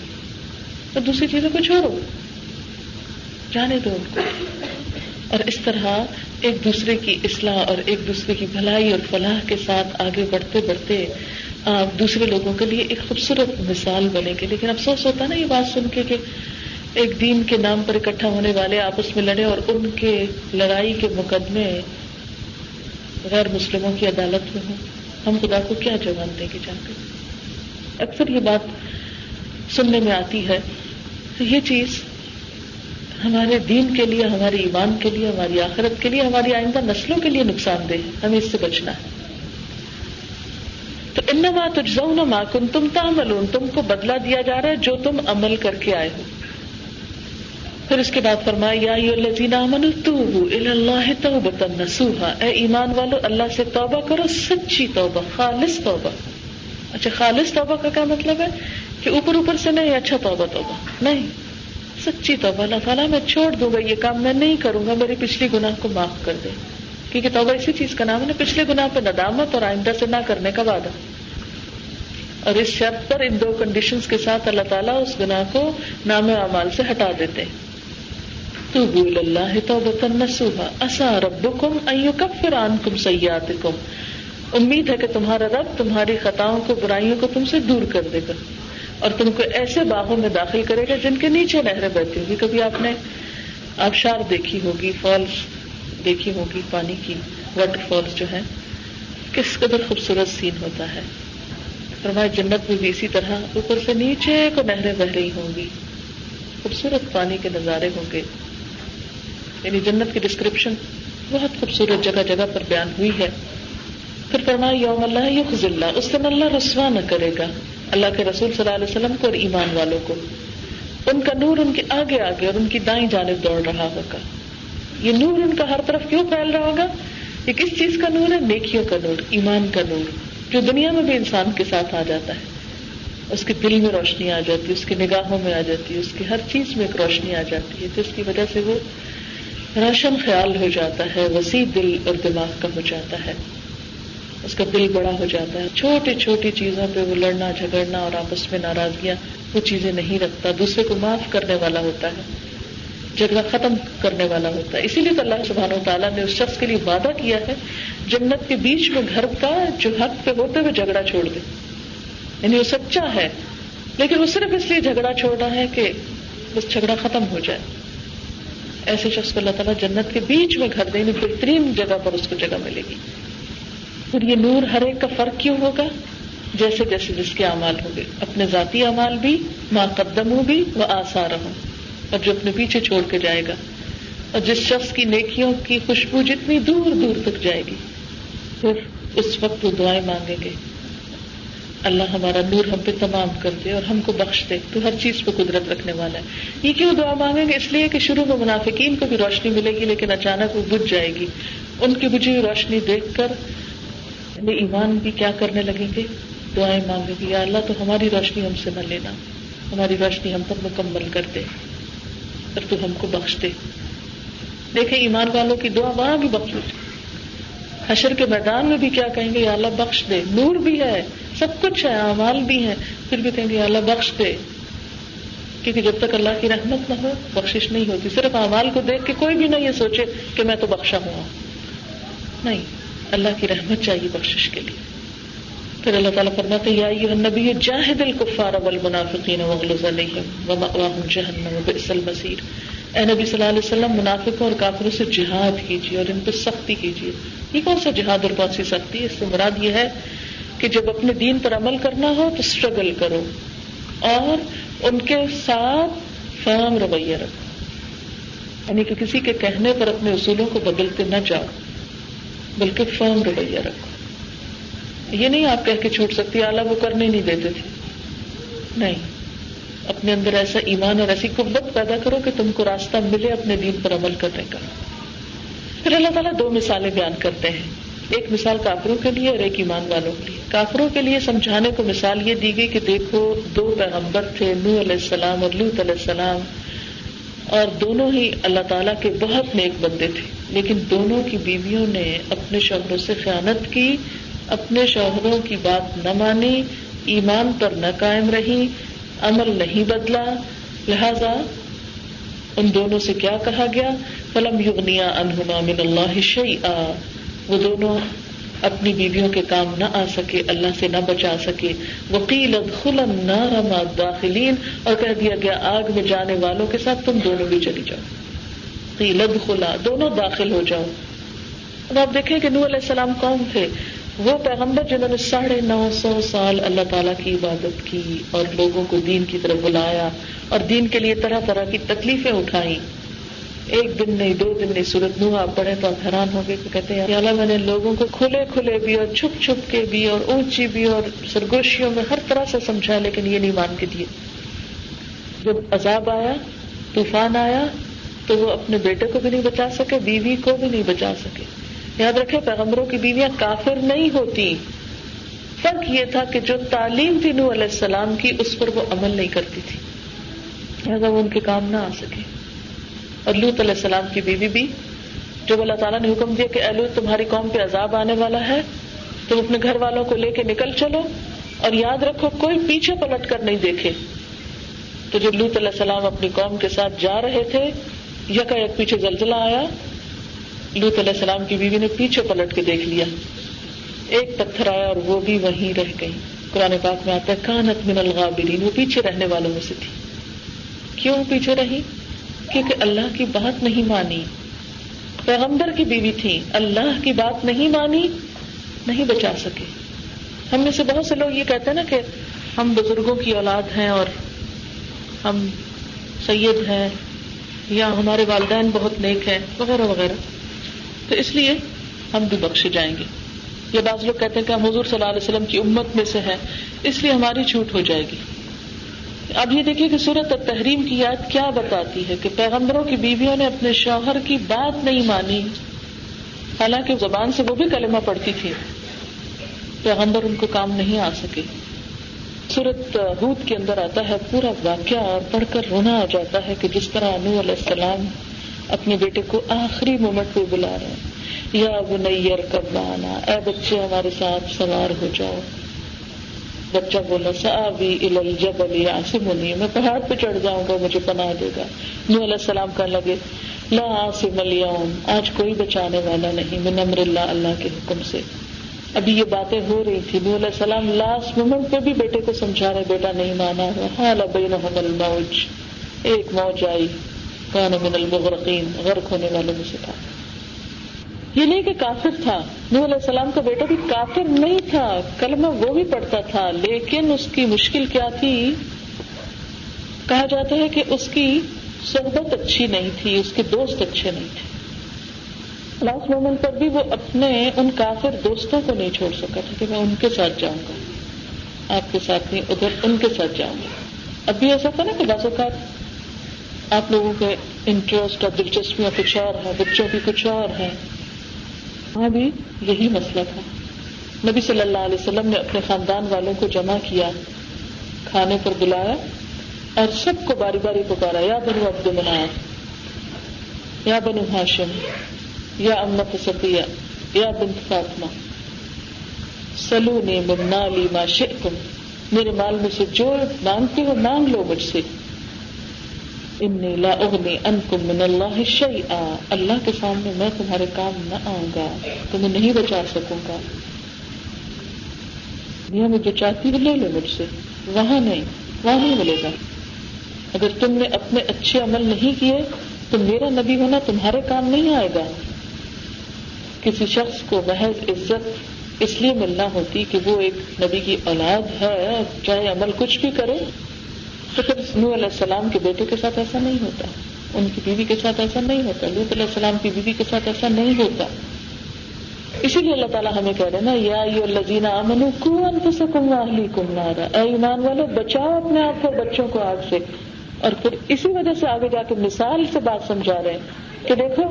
اور دوسری چیزوں کو چھوڑو جانے دو ان کو۔ اور اس طرح ایک دوسرے کی اصلاح اور ایک دوسرے کی بھلائی اور فلاح کے ساتھ آگے بڑھتے بڑھتے دوسرے لوگوں کے لیے ایک خوبصورت مثال بنے گی۔ لیکن افسوس ہوتا ہے نا یہ بات سن کے کہ ایک دین کے نام پر اکٹھا ہونے والے آپس میں لڑے اور ان کے لڑائی کے مقدمے غیر مسلموں کی عدالت میں ہوں۔ ہم خدا کو کیا جواب دیں گے جا کر اکثر یہ بات سننے میں آتی ہے۔ تو یہ چیز ہمارے دین کے لیے، ہمارے ایمان کے لیے، ہماری آخرت کے لیے، ہماری آئندہ نسلوں کے لیے نقصان دہ ہمیں اس سے بچنا ہے۔ تو ان تجزون ما کن تم تعملون، تم کو بدلا دیا جا رہا ہے جو تم عمل کر کے آئے ہو۔ پھر اس کے بعد فرمایا، یا الذین آمنوا توبوا الی اللہ توبۃ نصوحا۔ اے ایمان والو، اللہ سے توبہ کرو، سچی توبہ، خالص توبہ۔ اچھا خالص توبہ کا کیا مطلب ہے؟ کہ اوپر اوپر سے نہیں اچھا توبہ توبہ۔ نہیں، سچی توبہ، اللہ تعالیٰ میں چھوڑ دوں گا، یہ کام میں نہیں کروں گا میری پچھلی گناہ کو معاف کر دے۔ کیونکہ توبہ اسی چیز کا نام ہے پچھلے گنا پہ ندامت اور آئندہ سے نہ کرنے کا وعدہ۔ اور اس شرط پر ان دو کنڈیشن کے ساتھ اللہ تعالیٰ اس گناہ کو نام اعمال سے ہٹا دیتے تو بول اللہ تو نسوہا اصا رب کم کب فران کم سیات کم امید ہے کہ تمہارا رب تمہاری خطاؤں کو، برائیوں کو تم سے دور کر دے گا۔ اور تم کو ایسے باغوں میں داخل کرے گا جن کے نیچے نہریں بہتی ہوگی۔ کبھی آپ نے آبشار دیکھی ہوگی، فالس۔ دیکھی ہوگی، پانی کی واٹر فالس جو ہے کس قدر خوبصورت سین ہوتا ہے۔ فرمایا، جنت میں بھی اسی طرح، اوپر سے نیچے کو نہریں بہ رہی ہوں گی۔ خوبصورت پانی کے نظارے ہوں گے۔ یعنی جنت کی ڈسکرپشن بہت خوبصورت جگہ جگہ پر بیان ہوئی ہے۔ پھر فرمایا، یوم اللہ یخز اللہ، اس دن اللہ رسوا نہ کرے گا۔ اللہ کے رسول صلی اللہ علیہ وسلم کو اور ایمان والوں کو۔ ان کا نور ان کے آگے آگے اور ان کی دائیں جانب دوڑ رہا ہوگا۔ یہ نور ان کا ہر طرف کیوں پھیل رہا ہوگا؟ یہ کس چیز کا نور ہے؟ نیکیوں کا نور، ایمان کا نور، جو دنیا میں بھی انسان کے ساتھ آ جاتا ہے۔ اس کے دل میں روشنی آ جاتی ہے، اس کی نگاہوں میں آ جاتی ہے، اس کی ہر چیز میں ایک روشنی آ جاتی ہے۔ جس کی وجہ سے وہ روشن خیال ہو جاتا ہے، وسیع دل اور دماغ کا ہو جاتا ہے۔ اس کا دل بڑا ہو جاتا ہے۔ چھوٹی چھوٹی چیزوں پہ وہ لڑنا، جھگڑنا اور آپس میں ناراضگیاں، وہ چیزیں نہیں رکھتا۔ دوسرے کو معاف کرنے والا ہوتا ہے۔ جھگڑا ختم کرنے والا ہوتا ہے۔ اسی لیے تو اللہ سبحانہ و تعالیٰ نے اس شخص کے لیے وعدہ کیا ہے، جنت کے بیچ میں گھر کا جو حق پہ ہوتے ہوئے جھگڑا چھوڑ دے۔ یعنی وہ سچا ہے، لیکن وہ صرف اس لیے جھگڑا چھوڑ رہا ہے کہ بس جھگڑا ختم ہو جائے۔ ایسے شخص کو اللہ تعالیٰ جنت کے بیچ میں گھر دے یعنی بہترین جگہ پر اس کو جگہ ملے گی۔ پھر یہ نور ہر ایک کا فرق کیوں ہوگا؟ جیسے جیسے جس کے اعمال ہوں گے۔ اپنے ذاتی اعمال بھی ماں قدم ہوں بھی وہ آسار ہوں۔ اور جو اپنے پیچھے چھوڑ کے جائے گا اور جس شخص کی نیکیوں کی خوشبو جتنی دور دور تک جائے گی پھر اس وقت وہ دعائیں مانگیں گے۔ اللہ ہمارا نور ہم پہ تمام کر دے اور ہم کو بخش دے۔ تو ہر چیز پہ قدرت رکھنے والا ہے۔ یہ کیوں دعا مانگیں گے؟ اس لیے کہ شروع میں منافقین کو بھی روشنی ملے گی، لیکن اچانک وہ بجھ جائے گی۔ ان کی بجھی ہوئی روشنی دیکھ کر یعنی ایمان بھی کیا کرنے لگیں گے؟ دعائیں مانگیں گے۔ یا اللہ تو ہماری روشنی ہم سے نہ لینا، ہماری روشنی ہم پر مکمل کر دے۔ اور تو ہم کو بخش دے۔ دیکھیں، ایمان والوں کی دعا وہاں بھی بخش حشر کے میدان میں بھی کیا کہیں گے، یا اللہ بخش دے۔ نور بھی ہے، سب کچھ ہے، اعمال بھی ہے پھر بھی کہیں گے، یا اللہ بخش دے۔ کیونکہ جب تک اللہ کی رحمت نہ ہو، بخشش نہیں ہوتی۔ صرف اعمال کو دیکھ کے کوئی بھی نہ یہ سوچے کہ میں تو بخشا ہوا نہیں، اللہ کی رحمت چاہیے بخشش کے لیے۔ پھر اللہ تعالیٰ فرماتے یا یہ نبی جاہد الکفار والمنافقین وغلظ علیہم ومأواہم جہنم وبئس المصیر۔ اے نبی صلی اللہ علیہ وسلم، منافقوں اور کافروں سے جہاد کیجیے اور ان پہ سختی کیجیے۔ یہ کون سا جہاد اور کون سی سختی اس سے مراد یہ ہے کہ جب اپنے دین پر عمل کرنا ہو تو اسٹرگل کرو اور ان کے ساتھ فرم رویہ رکھو۔ یعنی کہ کسی کے کہنے پر اپنے اصولوں کو بدلتے نہ جاؤ، بلکہ فرم رویہ رکھو۔ یہ نہیں آپ کہہ کے چھوٹ سکتی، اعلیٰ وہ کرنے نہیں دیتے تھے۔ نہیں۔ اپنے اندر ایسا ایمان اور ایسی قوت پیدا کرو کہ تم کو راستہ ملے اپنے دین پر عمل کرنے کا۔ پھر اللہ تعالیٰ دو مثالیں بیان کرتے ہیں۔ ایک مثال کافروں کے لیے اور ایک ایمان والوں کے لیے۔ کافروں کے لیے سمجھانے کو مثال یہ دی گئی کہ دیکھو، دو پیغمبر تھے نو علیہ السلام اور لوت علیہ السلام۔ اور دونوں ہی اللہ تعالیٰ کے بہت نیک بندے تھے۔ لیکن دونوں کی بیویوں نے اپنے شوہروں سے خیانت کی اپنے شوہروں کی بات نہ مانی، ایمان پر نہ قائم رہی عمل نہیں بدلا۔ لہذا ان دونوں سے کیا کہا گیا؟ فلم یغنیا انہما من اللہ شیئا وہ دونوں اپنی بیویوں کے کام نہ آ سکے، اللہ سے نہ بچا سکے۔ وکیل خلن نہ داخلین اور کہہ دیا گیا، آگ میں جانے والوں کے ساتھ تم دونوں بھی چلی جاؤ۔ قیلد خلا دونوں داخل ہو جاؤ۔ اب آپ دیکھیں کہ نور علیہ السلام کون تھے۔ وہ پیغمبر جنہوں نے ساڑھے نو سو سال اللہ تعالیٰ کی عبادت کی اور لوگوں کو دین کی طرف بلایا اور دین کے لیے طرح طرح کی تکلیفیں اٹھائی ایک دن نہیں، دو دن نہیں سورت نو آپ پڑھے تو آپ حیران ہو گئے کہ کہتے ہیں اللہ میں نے لوگوں کو کھلے کھلے بھی اور چھپ چھپ کے بھی اور اونچی بھی اور سرگوشیوں میں ہر طرح سے سمجھا لیکن یہ نہیں مان کے دیے۔ جب عذاب آیا، طوفان آیا، تو وہ اپنے بیٹے کو بھی نہیں بچا سکے، بیوی کو بھی نہیں بچا سکے۔ یاد رکھے پیغمبروں کی بیویاں کافر نہیں ہوتی۔ فرق یہ تھا کہ جو تعلیم تھی نو علیہ السلام کی، اس پر وہ عمل نہیں کرتی تھی۔ لہٰذا وہ ان کے کام نہ آ سکے۔ اور لوت علیہ السلام کی بیوی بھی، جب اللہ تعالیٰ نے حکم دیا کہ الو تمہاری قوم پہ عذاب آنے والا ہے، تم اپنے گھر والوں کو لے کے نکل چلو۔ اور یاد رکھو، کوئی پیچھے پلٹ کر نہیں دیکھے۔ تو جب لوت علیہ السلام اپنی قوم کے ساتھ جا رہے تھے، یکا یک پیچھے زلزلہ آیا۔ لوت علیہ السلام کی بیوی نے پیچھے پلٹ کے دیکھ لیا۔ ایک پتھر آیا اور وہ بھی وہیں رہ گئی۔ قرآن پاک میں آتا ہے، کانت من الغابرین وہ پیچھے رہنے والوں میں سے تھی۔ کیوں پیچھے رہی؟ کیونکہ اللہ کی بات نہیں مانی۔ پیغمبر کی بیوی تھی، اللہ کی بات نہیں مانی، نہیں بچا سکے۔ ہم میں سے بہت سے لوگ یہ کہتے ہیں نا کہ ہم بزرگوں کی اولاد ہیں اور ہم سید ہیں یا ہمارے والدین بہت نیک ہیں، وغیرہ وغیرہ۔ تو اس لیے ہم بھی بخشے جائیں گے۔ یہ بعض لوگ کہتے ہیں کہ ہم حضور صلی اللہ علیہ وسلم کی امت میں سے ہیں، اس لیے ہماری چھوٹ ہو جائے گی۔ اب یہ دیکھیے کہ صورت تحریم کی یاد کیا بتاتی ہے کہ پیغمبروں کی بیویوں نے اپنے شوہر کی بات نہیں مانی۔ حالانکہ زبان سے وہ بھی کلمہ پڑتی تھی۔ پیغمبر ان کو کام نہیں آ سکے۔ سورت ہود کے اندر آتا ہے پورا واقعہ اور پڑھ کر رونا آ جاتا ہے کہ جس طرح انو علیہ السلام اپنے بیٹے کو آخری مومنٹ پہ بلا رہے ہیں۔ یا بنیر کب آنا اے بچے ہمارے ساتھ سوار ہو جاؤ۔ بچہ بولا سابی جب علی آسم ہونی میں پہاڑ پہ چڑھ جاؤں گا، مجھے پناہ دے گا۔ نو علیہ السلام کہنے لگے، لا آسم اليوم آج کوئی بچانے والا نہیں، من امر اللہ اللہ کے حکم سے۔ ابھی یہ باتیں ہو رہی تھی نو علیہ السلام لاسٹ مومنٹ پہ بھی بیٹے کو سمجھا رہے، بیٹا نہیں مانا حال بینہم الموج، ایک موج آئی۔ کان من المغرقین، غرق ہونے والوں میں سے تھا۔ یہ نہیں کہ کافر تھا۔ نور علیہ السلام کا بیٹا بھی کافر نہیں تھا، کلمہ وہ بھی پڑھتا تھا، لیکن اس کی مشکل کیا تھی؟ کہا جاتا ہے کہ اس کی صحبت اچھی نہیں تھی، اس کے دوست اچھے نہیں تھے۔ لاسٹ مومنٹ پر بھی وہ اپنے ان کافر دوستوں کو نہیں چھوڑ سکا تھا کہ میں ان کے ساتھ جاؤں گا۔ آپ کے ساتھ نہیں، ادھر ان کے ساتھ جاؤں گا۔ اب بھی ایسا تھا نا کہ بعض اوقات آپ لوگوں کے انٹرسٹ اور دلچسپیاں کچھ اور ہیں بچوں کی کچھ اور ہیں وہاں بھی یہی مسئلہ تھا۔ نبی صلی اللہ علیہ وسلم نے اپنے خاندان والوں کو جمع کیا، کھانے پر بلایا اور سب کو باری باری پکارا، یا بنو عبد مناف یا بنو ہاشم، یا امت ستیہ یا بنت فاطمہ سلو نے منا لی ما شئتم، میرے مال میں سے جو مانگتے ہو مانگ لو مجھ سے۔ انی لا اغنی انکم من اللہ شیئا اللہ کے سامنے میں تمہارے کام نہ آؤں گا. تمہیں نہیں بچا سکوں گا. دنیا میں جو چاہتی ہے لے لو مجھ سے. وہاں نہیں. وہاں نہیں ملے گا. اگر تم نے اپنے اچھے عمل نہیں کیے تو میرا نبی ہونا تمہارے کام نہیں آئے گا. کسی شخص کو محض عزت اس لیے ملنا ہوتی کہ وہ ایک نبی کی اولاد ہے، چاہے عمل کچھ بھی کرے. تو پھر نو علیہ السلام کے بیٹے کے ساتھ ایسا نہیں ہوتا۔ ان کی بیوی کے ساتھ ایسا نہیں ہوتا۔ لوت علیہ السلام کی بیوی کے ساتھ ایسا نہیں ہوتا۔ اسی لیے اللہ تعالیٰ ہمیں کہہ رہے نا، یا لذینا امن کو انفسکم واہلیکم نارا۔ اے ایمان والو، بچاؤ اپنے آپ کو، بچوں کو آگ سے۔ اور پھر اسی وجہ سے آگے جا کے مثال سے بات سمجھا رہے ہیں کہ دیکھو،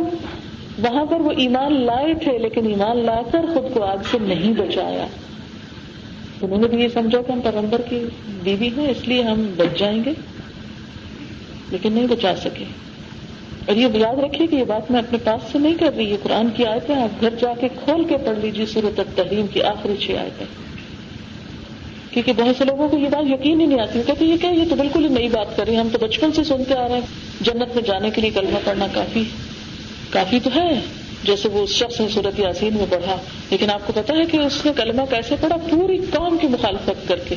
وہاں پر وہ ایمان لائے تھے، لیکن ایمان لا کر خود کو آگ سے نہیں بچایا۔ انہوں نے بھی یہ سمجھا کہ ہم پیغمبر کی بیوی ہیں، اس لیے ہم بچ جائیں گے، لیکن نہیں بچا سکے۔ اور یہ یاد رکھیے کہ یہ بات میں اپنے پاس سے نہیں کر رہی، یہ قرآن کی آیتیں آپ گھر جا کے کھول کے پڑھ لیجیے صورت تحریم کی آخری چھ آیتیں۔ کیونکہ بہت سے لوگوں کو یہ بات یقین ہی نہیں آتی کہتے یہ کہ یہ تو بالکل ہی نئی بات کر رہی ہم تو بچپن سے سنتے آ رہے ہیں۔ جنت میں جانے کے لیے کلمہ پڑھنا کافی کافی تو ہے۔ جیسے وہ اس شخص نے صورت یاسین میں پڑھا۔ لیکن آپ کو پتا ہے کہ اس نے کلمہ کیسے پڑھا؟ پوری قوم کی مخالفت کر کے۔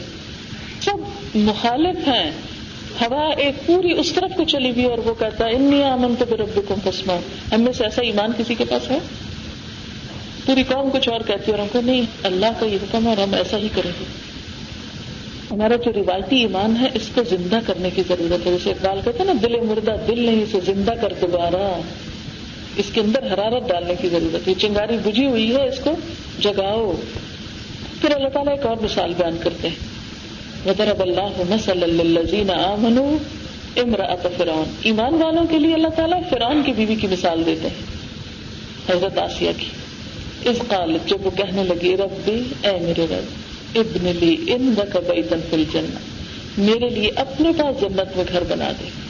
سب مخالف ہیں۔ ہوا ایک پوری اس طرف کو چلی ہوئی اور وہ کہتا ہے انی امن تو رب کو قسم ہم میں سے ایسا ایمان کسی کے پاس ہے؟ پوری قوم کچھ اور کہتی ہے اور ہم کو نہیں، اللہ کا یہ حکم ہے اور ہم ایسا ہی کریں گے۔ ہمارا جو روایتی ایمان ہے، اس کو زندہ کرنے کی ضرورت ہے۔ جیسے اقبال کہتے ہیں نا، دل مردہ دل نہیں، اسے زندہ کر دوبارہ۔ اس کے اندر حرارت ڈالنے کی ضرورت ہے۔ چنگاری بجھی ہوئی ہے، اس کو جگاؤ۔ پھر اللہ تعالیٰ ایک اور مثال بیان کرتے ہیں۔ وزرب اللہ نسل الزین آمن فرعون۔ ایمان والوں کے لیے اللہ تعالیٰ فرعون کی بیوی کی مثال دیتے ہیں۔ حضرت آسیہ کی۔ اس قالت، جب وہ کہنے لگی رب، اے میرے رب، ابن لی ان بیتن فی الجنہ۔ میرے لیے اپنے پاس جنت میں گھر بنا دے۔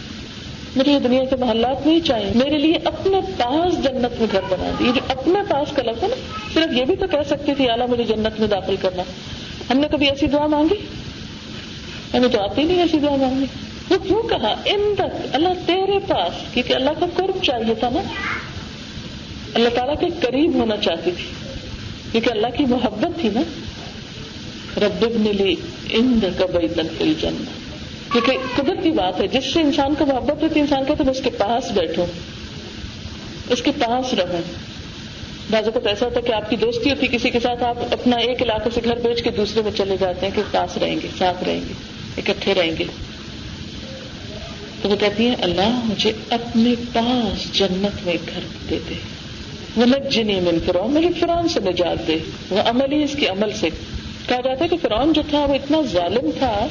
مجھے یہ دنیا کے محلات نہیں چاہیے میرے لیے اپنے پاس جنت میں گھر بنا دی۔ جو اپنے پاس کا لفظ ہے نا، صرف یہ بھی تو کہہ سکتی تھی اعلیٰ مجھے جنت میں داخل کرنا۔ ہم نے کبھی ایسی دعا مانگی؟ ہمیں تو آتی نہیں ایسی دعا مانگی وہ کیوں کہا؟ ان تک، اللہ تیرے پاس، کیونکہ اللہ کا قرب چاہیے تھا نا۔ اللہ تعالیٰ کے قریب ہونا چاہتی تھی، کیونکہ اللہ کی محبت تھی نا۔ رب لی ان کا بئی تنفل جنت کیونکہ قدرت کی بات ہے، جس سے انسان کو محبت ہوتی ہے، انسان کہتے میں اس کے پاس بیٹھوں، اس کے پاس رہوں۔ بعض اوقات ایسا ہوتا ہے کہ آپ کی دوستی ہوتی کسی کے ساتھ، آپ اپنا ایک علاقے سے گھر بیچ کے دوسرے میں چلے جاتے ہیں کہ پاس رہیں گے، ساتھ رہیں گے، اکٹھے رہیں گے۔ تو وہ کہتی ہیں، اللہ مجھے اپنے پاس جنت میں گھر دے دے۔ وہ لگ جنی مل فرون مجھے فرون سے نجات دے۔ وہ عمل ہی اس کے عمل سے۔ کہا جاتا ہے کہ فرعون جو تھا وہ اتنا ظالم تھا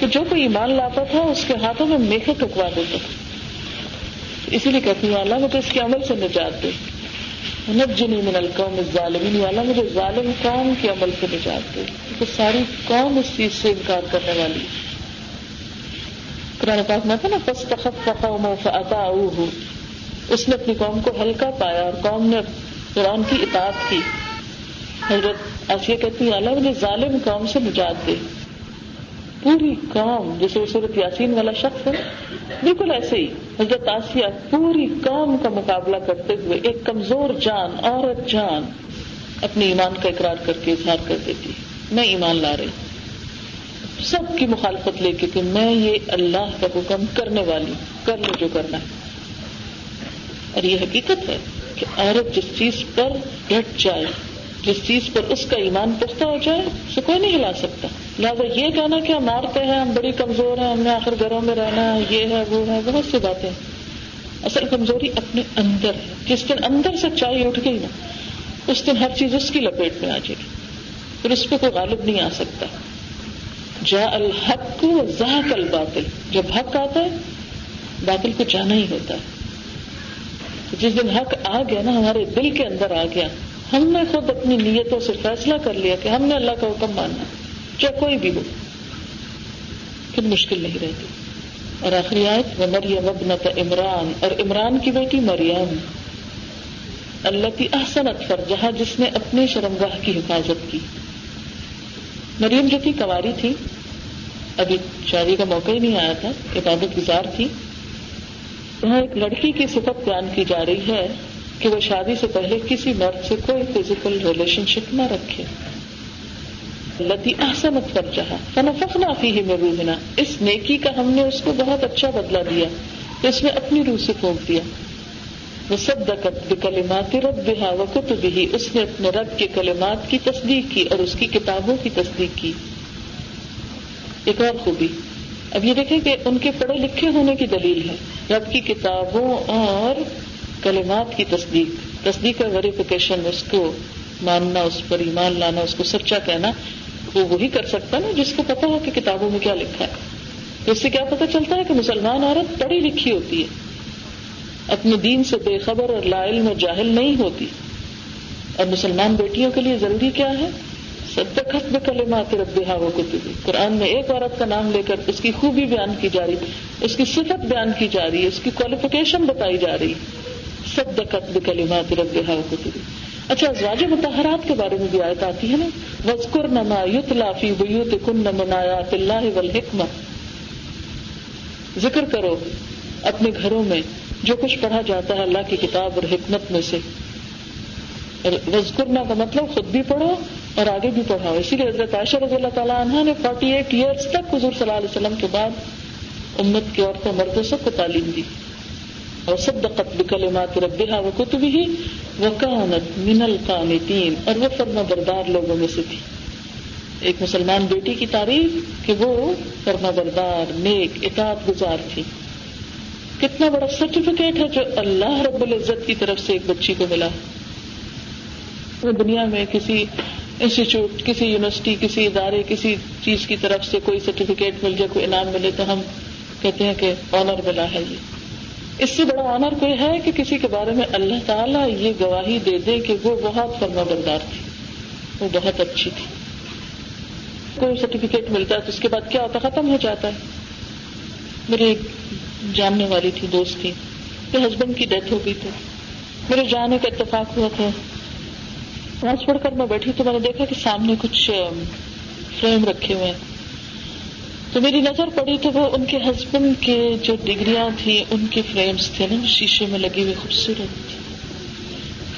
کہ جو کوئی ایمان لاتا تھا اس کے ہاتھوں میں میکے ٹکوا دیتا تھا۔ اسی لیے کہتی ہوں، اللہ مجھے اس کے عمل سے نجات دے۔ نجنی من القوم الظالمین والا مجھے ظالم قوم کے عمل سے نجات دے۔ کیونکہ ساری قوم اس چیز سے انکار کرنے والی قرآن پاک میں تھا نا پس تخت قوم فاتا اس نے اپنی قوم کو ہلکا پایا اور قوم نے قرآن کی اطاعت کی۔ حضرت آسیہ کہتی ہیں، اللہ مجھے ظالم قوم سے نجات دے پوری قوم جیسے صورت یاسین والا شخص ہے، بالکل ایسے ہی۔ حضرت آسیہ پوری قوم کا مقابلہ کرتے ہوئے ایک کمزور جان، عورت جان اپنے ایمان کا اقرار کر کے اظہار کر دیتی۔ میں ایمان لا رہی سب کی مخالفت لے کے کہ میں یہ اللہ کا حکم کرنے والی کر لو جو کرنا ہے۔ اور یہ حقیقت ہے کہ عورت جس چیز پر ڈٹ جائے جس چیز پر اس کا ایمان پختہ ہو جائے، اسے کوئی نہیں ہلا سکتا۔ لہٰذا یہ کہنا کہ ہم مارتے ہیں، ہم بڑی کمزور ہیں، ہم نے آخر گھروں میں رہنا ہے، یہ ہے، وہ ہے، بہت سی باتیں۔ اصل کمزوری اپنے اندر ہے۔ جس دن اندر سے چائے اٹھ گئی نا، اس دن ہر چیز اس کی لپیٹ میں آ جائے گی۔ پھر اس پہ کوئی غالب نہیں آ سکتا۔ جا الحق کو الباطل۔ جب حق آتا ہے، باطل کو جانا ہی ہوتا ہے۔ جس دن حق آ گیا نا، ہمارے دل کے اندر آ گیا۔ ہم نے خود اپنی نیتوں سے فیصلہ کر لیا کہ ہم نے اللہ کا حکم ماننا چاہے کوئی بھی ہو۔ پھر مشکل نہیں رہتی۔ اور آخری آیت وہ مریم ابنت عمران۔ اور عمران کی بیٹی مریم۔ اللہ کی احسنت پر جہاں جس نے اپنی شرمگاہ کی حفاظت کی۔ مریم جو تھی کواری تھی۔ ابھی شادی کا موقع ہی نہیں آیا تھا، عبادت گزار تھی۔ وہاں ایک لڑکی کی صفت بیان کی جا رہی ہے۔ کہ وہ شادی سے پہلے کسی مرد سے کوئی فزیکل ریلیشن شپ نہ رکھے۔ لتی احسنت پر چاہا فنفق نافی ہی میں روحنا۔ اس نیکی کا ہم نے اس کو بہت اچھا بدلا دیا۔ اس نے اپنی روح سے پھونک دیا۔ وہ سب دقت کلمات رب بہا وقت بھی اس نے اپنے رب کے کلمات کی تصدیق کی اور اس کی کتابوں کی تصدیق کی۔ ایک اور خوبی۔ اب یہ دیکھیں کہ ان کے پڑھے لکھے ہونے کی دلیل ہے۔ رب کی کتابوں اور کلمات کی تصدیق تصدیق اور ویریفیکیشن اس کو ماننا، اس پر ایمان لانا، اس کو سچا کہنا، وہ وہی کر سکتا نا جس کو پتا ہو کہ کتابوں میں کیا لکھا ہے۔ تو اس سے کیا پتا چلتا ہے کہ مسلمان عورت پڑھی لکھی ہوتی ہے۔ اپنے دین سے بے خبر اور لا علم اور جاہل نہیں ہوتی۔ اور مسلمان بیٹیوں کے لیے ضروری کیا ہے؟ صدقت میں کلمات ربا وہ کتبی قرآن میں ایک عورت کا نام لے کر اس کی خوبی بیان کی جا رہی، اس کی صفت بیان کی جا رہی ہے اس کی کوالیفیکیشن بتائی جا رہی۔ سب دقت بکلمات ربها وكتبه اچھا ازواج متحرات کے بارے میں بھی آیت آتی ہے نا؟ وزقر نما یتلا فی بیوت کن من آیات اللہ والحکمہ ذکر کرو اپنے گھروں میں جو کچھ پڑھا جاتا ہے اللہ کی کتاب اور حکمت میں سے۔ وزقرنا کا مطلب خود بھی پڑھو اور آگے بھی پڑھاؤ۔ اسی لیے حضرت عائشہ رضی اللہ تعالیٰ عنہ نے فورٹی ایٹ ایئرس تک حضور صلی اللہ علیہ وسلم کے بعد امت کی عورتوں مردوں سب کو تعلیم دی۔ اور صدقت بکلمات ربها وكتبه وكانت من القانتين اور وہ فرما بردار لوگوں میں سے تھی۔ ایک مسلمان بیٹی کی تعریف کہ وہ فرما بردار نیک، اطاعت گزار تھی۔ کتنا بڑا سرٹیفکیٹ ہے جو اللہ رب العزت کی طرف سے ایک بچی کو ملا۔ دنیا میں کسی انسٹیٹیوٹ کسی یونیورسٹی کسی ادارے، کسی چیز کی طرف سے کوئی سرٹیفکیٹ مل جائے، کوئی انعام ملے تو ہم کہتے ہیں کہ آنر ملا ہے یہ۔ اس سے بڑا آنر کوئی ہے کہ کسی کے بارے میں اللہ تعالیٰ یہ گواہی دے دے کہ وہ بہت فرما بردار تھی وہ بہت اچھی تھی کوئی سرٹیفکیٹ ملتا ہے تو اس کے بعد کیا ہوتا ختم ہو جاتا ہے۔ میری ایک جاننے والی تھی، دوست تھی۔ میرے ہسبینڈ کی ڈیتھ ہو گئی تھی۔ میرے جانے کا اتفاق ہوا تھا۔ وہاں پڑھ کر میں بیٹھی تو میں نے دیکھا کہ سامنے کچھ فریم رکھے ہوئے ہیں۔ تو میری نظر پڑی تو وہ ان کے ہسبینڈ کے جو ڈگریاں تھیں، ان کے فریمس تھے نا، شیشے میں لگے ہوئے خوبصورت۔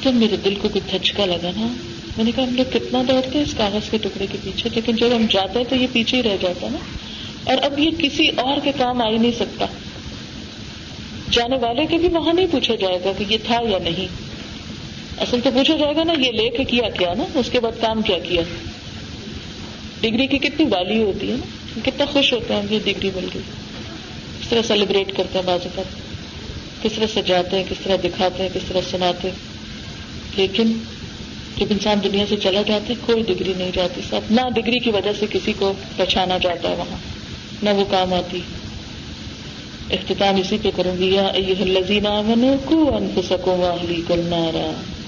تو میرے دل کو کوئی دھچکا لگا نا۔ میں نے کہا، ہم لوگ کتنا دوڑتے ہیں اس کاغذ کے ٹکڑے کے پیچھے، لیکن جب ہم جاتے ہیں تو یہ پیچھے ہی رہ جاتا نا۔ اور اب یہ کسی اور کے کام آ ہی نہیں سکتا۔ جانے والے کے بھی وہاں نہیں پوچھا جائے گا کہ یہ تھا یا نہیں۔ اصل تو پوچھا جائے گا نا، یہ لے کے کیا کیا نا، اس کے بعد کام کیا کیا۔ ڈگری کی کتنی والی ہوتی ہے نا۔ کتنا خوش ہوتے ہیں یہ ڈگری مل گئی کس طرح سیلیبریٹ کرتے ہیں بازو پر کس طرح سجاتے ہیں، کس طرح دکھاتے ہیں، کس طرح سناتے ہیں۔ لیکن جب انسان دنیا سے چلا جاتا ہے، کوئی ڈگری نہیں جاتی۔ سب نہ ڈگری کی وجہ سے کسی کو پہچانا جاتا ہے وہاں، نہ وہ کام آتی۔ اختتام اسی پہ کروں گی۔ یا لذینہ منو کو ان کو سکو واہلی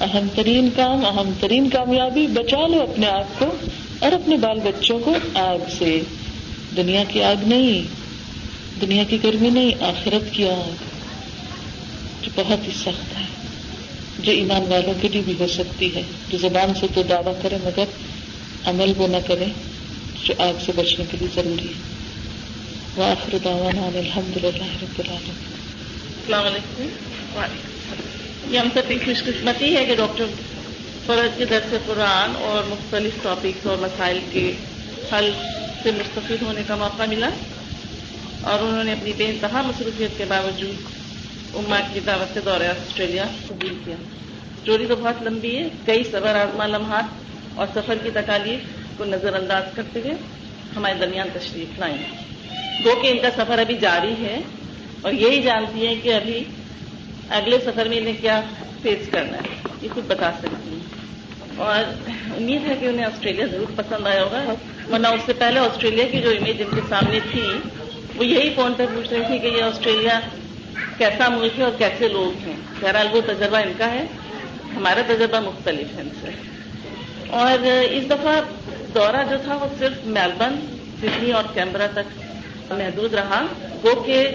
اہم ترین کام، اہم ترین کامیابی، بچا لو اپنے آپ کو اور اپنے بال بچوں کو آگ سے۔ دنیا کی آگ نہیں، دنیا کی گرمی نہیں، آخرت کی آگ، جو بہت ہی سخت ہے، جو ایمان والوں کے لیے بھی ہو سکتی ہے۔ جو زبان سے تو دعویٰ کرے، مگر عمل وہ نہ کرے جو آگ سے بچنے کے لیے ضروری ہے۔ وآخر دعوانا الحمد للہ رب العالمين السلام علیکم۔ یہ ہم سب کی خوش قسمتی ہے کہ ڈاکٹر فرض کے درس قرآن اور مختلف ٹاپکس اور مسائل کے حل سے مستفید ہونے کا موقع ملا اور انہوں نے اپنی بے انتہا مصروفیت کے باوجود اما کی دعوت سے دورہ آسٹریلیا قبول کیا۔ چوری تو بہت لمبی ہے، کئی صبر آزما لمحات اور سفر کی تکالیف کو نظر انداز کرتے ہوئے ہمارے درمیان تشریف لائیں۔ گو کہ ان کا سفر ابھی جاری ہے اور یہی جانتی ہیں کہ ابھی اگلے سفر میں انہیں کیا فیس کرنا ہے، یہ خود بتا سکتی ہیں۔ اور امید ہے کہ انہیں آسٹریلیا ضرور پسند آیا ہوگا۔ ورنہ اس سے پہلے آسٹریلیا کی جو امیج ان کے سامنے تھی، وہ یہی فون پہ پوچھ رہی تھی کہ یہ آسٹریلیا کیسا ملک ہے اور کیسے لوگ ہیں۔ بہرحال وہ تجربہ ان کا ہے۔ ہمارا تجربہ مختلف ہے ان سے۔ اور اس دفعہ دورہ جو تھا، وہ صرف میلبرن، سڈنی اور کیمبرا تک محدود رہا۔ وہ کہ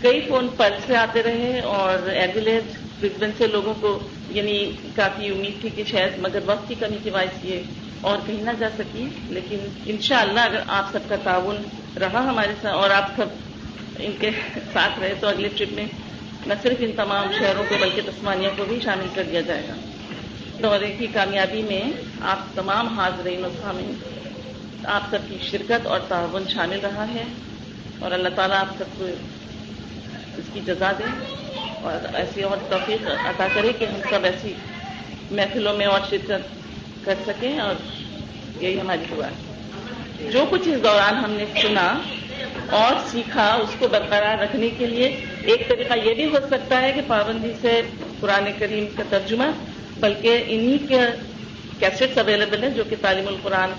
کئی فون پل سے آتے رہے اور ایڈیلیٹ برسبن سے لوگوں کو یعنی کافی امید تھی کہ شاید مگر وقت کی کمی کی باعث یہ اور کہیں نہ جا سکی، لیکن انشاءاللہ اگر آپ سب کا تعاون رہا ہمارے ساتھ اور آپ سب ان کے ساتھ رہے تو اگلے ٹرپ میں نہ صرف ان تمام شہروں کو بلکہ تسمانیہ کو بھی شامل کر دیا جائے گا۔ دورے کی کامیابی میں آپ تمام حاضرین اور سامعین، آپ سب کی شرکت اور تعاون شامل رہا ہے اور اللہ تعالیٰ آپ سب کو اس کی جزا دے۔ اور ایسی اور توفیق عطا کرے کہ ہم سب ایسی محفلوں میں اور شرکت کر سکیں اور یہی ہماری دعا ہے۔ جو کچھ اس دوران ہم نے سنا اور سیکھا، اس کو برقرار رکھنے کے لیے ایک طریقہ یہ بھی ہو سکتا ہے کہ پابندی سے قرآن کریم کا ترجمہ، بلکہ انہی کے کیسٹس اویلیبل ہیں جو کہ تعلیم القرآن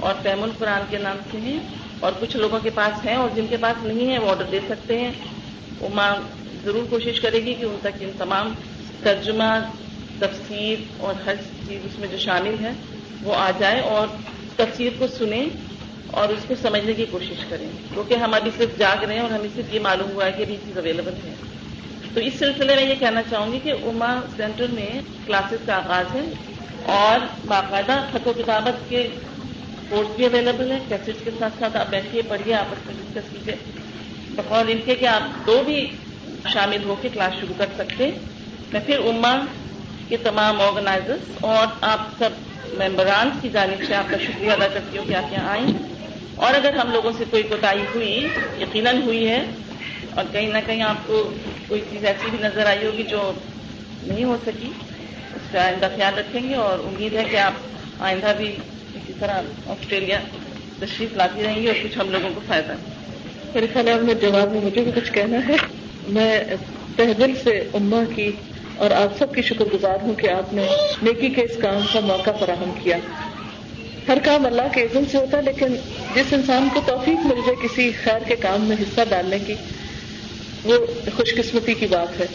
اور فہم القرآن کے نام سے ہیں اور کچھ لوگوں کے پاس ہیں اور جن کے پاس نہیں ہے وہ آرڈر دے سکتے ہیں۔ وہ ماں ضرور کوشش کرے گی کہ ان تک ان تمام ترجمہ، تفسیر اور ہر چیز اس میں جو شامل ہے وہ آ جائے اور تفسیر کو سنیں اور اس کو سمجھنے کی کوشش کریں۔ کیونکہ ہم ابھی صرف جاگ رہے ہیں اور ہمیں صرف یہ معلوم ہوا ہے کہ ابھی چیز اویلیبل ہے تو اس سلسلے میں یہ کہنا چاہوں گی کہ اما سینٹر میں کلاسز کا آغاز ہے اور باقاعدہ خط و کتابت کے کورس بھی اویلیبل ہے کیسٹ کے ساتھ ساتھ آپ بیٹھیے، پڑھیے آپس میں ڈسکس کیجیے۔ بقول ان کے کہ آپ دو بھی شامل ہو کے کلاس شروع کر سکتے میں پھر اما کے تمام آرگنائزرس اور آپ سب ممبران کی جانب سے آپ کا شکریہ ادا کرتی ہوں کہ آپ یہاں آئیں۔ اور اگر ہم لوگوں سے کوئی کوتاہی ہوئی، یقیناً ہوئی ہے، اور کہیں نہ کہیں آپ کو کوئی چیز ایسی بھی نظر آئی ہوگی جو نہیں ہو سکی، اس کا آئندہ خیال رکھیں گے۔ اور امید ہے کہ آپ آئندہ بھی اسی طرح آسٹریلیا تشریف لاتی رہیں گی اور کچھ ہم لوگوں کو فائدہ۔ میرے خیال ہے میں جواب میں مجھے بھی کچھ کہنا ہے۔ میں تہ دل سے اما کی اور آپ سب کی شکر گزار ہوں کہ آپ نے نیکی کے اس کام کا موقع فراہم کیا۔ ہر کام اللہ کے عزم سے ہوتا ہے، لیکن جس انسان کو توفیق مل جائے کسی خیر کے کام میں حصہ ڈالنے کی، وہ خوش قسمتی کی بات ہے۔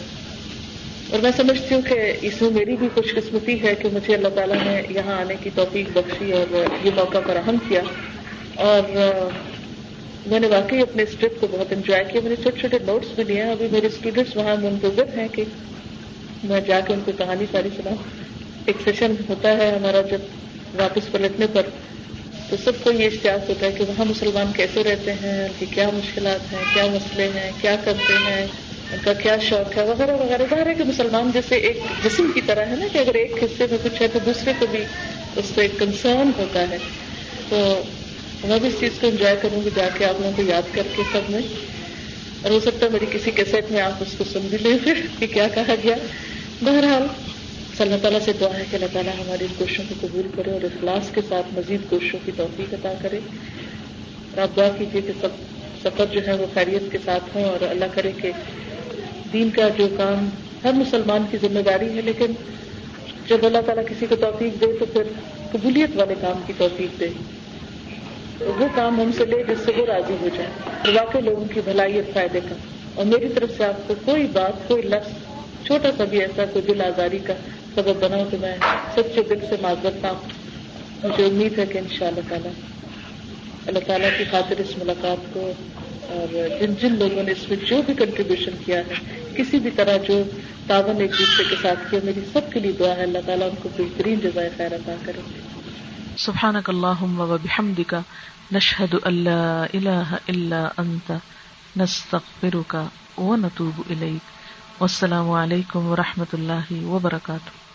اور میں سمجھتی ہوں کہ اس میں میری بھی خوش قسمتی ہے کہ مجھے اللہ تعالیٰ نے یہاں آنے کی توفیق بخشی اور یہ موقع فراہم کیا۔ اور میں نے واقعی اپنے اس ٹرپ کو بہت انجوائے کیا. میں نے چھوٹے چھوٹے نوٹس بھی لیے ہیں. ابھی میرے اسٹوڈینٹس وہاں منتظر ہیں کہ میں جا کے ان کو کہانی ساری سناؤں. ایک سیشن ہوتا ہے ہمارا جب واپس پلٹنے پر. تو سب کو یہ اشتیاق ہوتا ہے کہ وہاں مسلمان کیسے رہتے ہیں ان کی کیا مشکلات ہیں، کیا مسئلے ہیں، کیا کرتے ہیں، ان کا کیا شوق ہے، وغیرہ وغیرہ. ظاہر ہے کہ مسلمان جیسے ایک جسم کی طرح ہے نا کہ اگر ایک حصے میں کچھ ہے تو دوسرے کو بھی اس سے کنسرن ہوتا ہے. تو میں بھی اس چیز کو انجوائے کروں گی، جا کے آپ لوگوں کو یاد کر کے سب میں۔ اور ہو سکتا ہے میری کسی کیسٹ میں آپ اس کو سن بھی لیں پھر کہ کیا کہا گیا۔ بہرحال، اللہ تعالیٰ سے دعا ہے کہ اللہ تعالیٰ ہماری ان کوششوں کو قبول کرے اور اخلاص کے ساتھ مزید کوششوں کی توفیق عطا کرے۔ اور آپ دعا کیجیے کہ سب سفر جو ہے وہ خیریت کے ساتھ ہوں اور اللہ کرے کہ دین کا جو کام، ہر مسلمان کی ذمہ داری ہے، لیکن جب اللہ تعالیٰ کسی کو توفیق دے تو پھر قبولیت والے کام کی توفیق دے۔ وہ کام ہم سے لے جس سے وہ راضی ہو جائے۔ اور واقعی لوگوں کی بھلائی اور فائدے کا۔ اور میری طرف سے آپ کو کوئی بات، کوئی لفظ، چھوٹا سا بھی ایسا کوئی دل آزاری کا سبب بنا تو میں سچے دل سے معذرت ہوں۔ مجھے امید ہے کہ ان شاء اللہ تعالیٰ اللہ تعالیٰ کی خاطر اس ملاقات کو، اور جن جن لوگوں نے اس میں جو بھی کنٹریبیوشن کیا ہے، کسی بھی طرح جو تعاون ایک دوسرے کے ساتھ کیا، میری سب کے لیے دعا ہے۔ اللہ تعالیٰ ان کو بہترین جزائے خیر عطا کرے۔ سبحانك اللهم وبحمدك نشهد ان لا اله الا انت نستغفرك ونتوب اليك والسلام علیکم ورحمۃ اللہ وبرکاتہ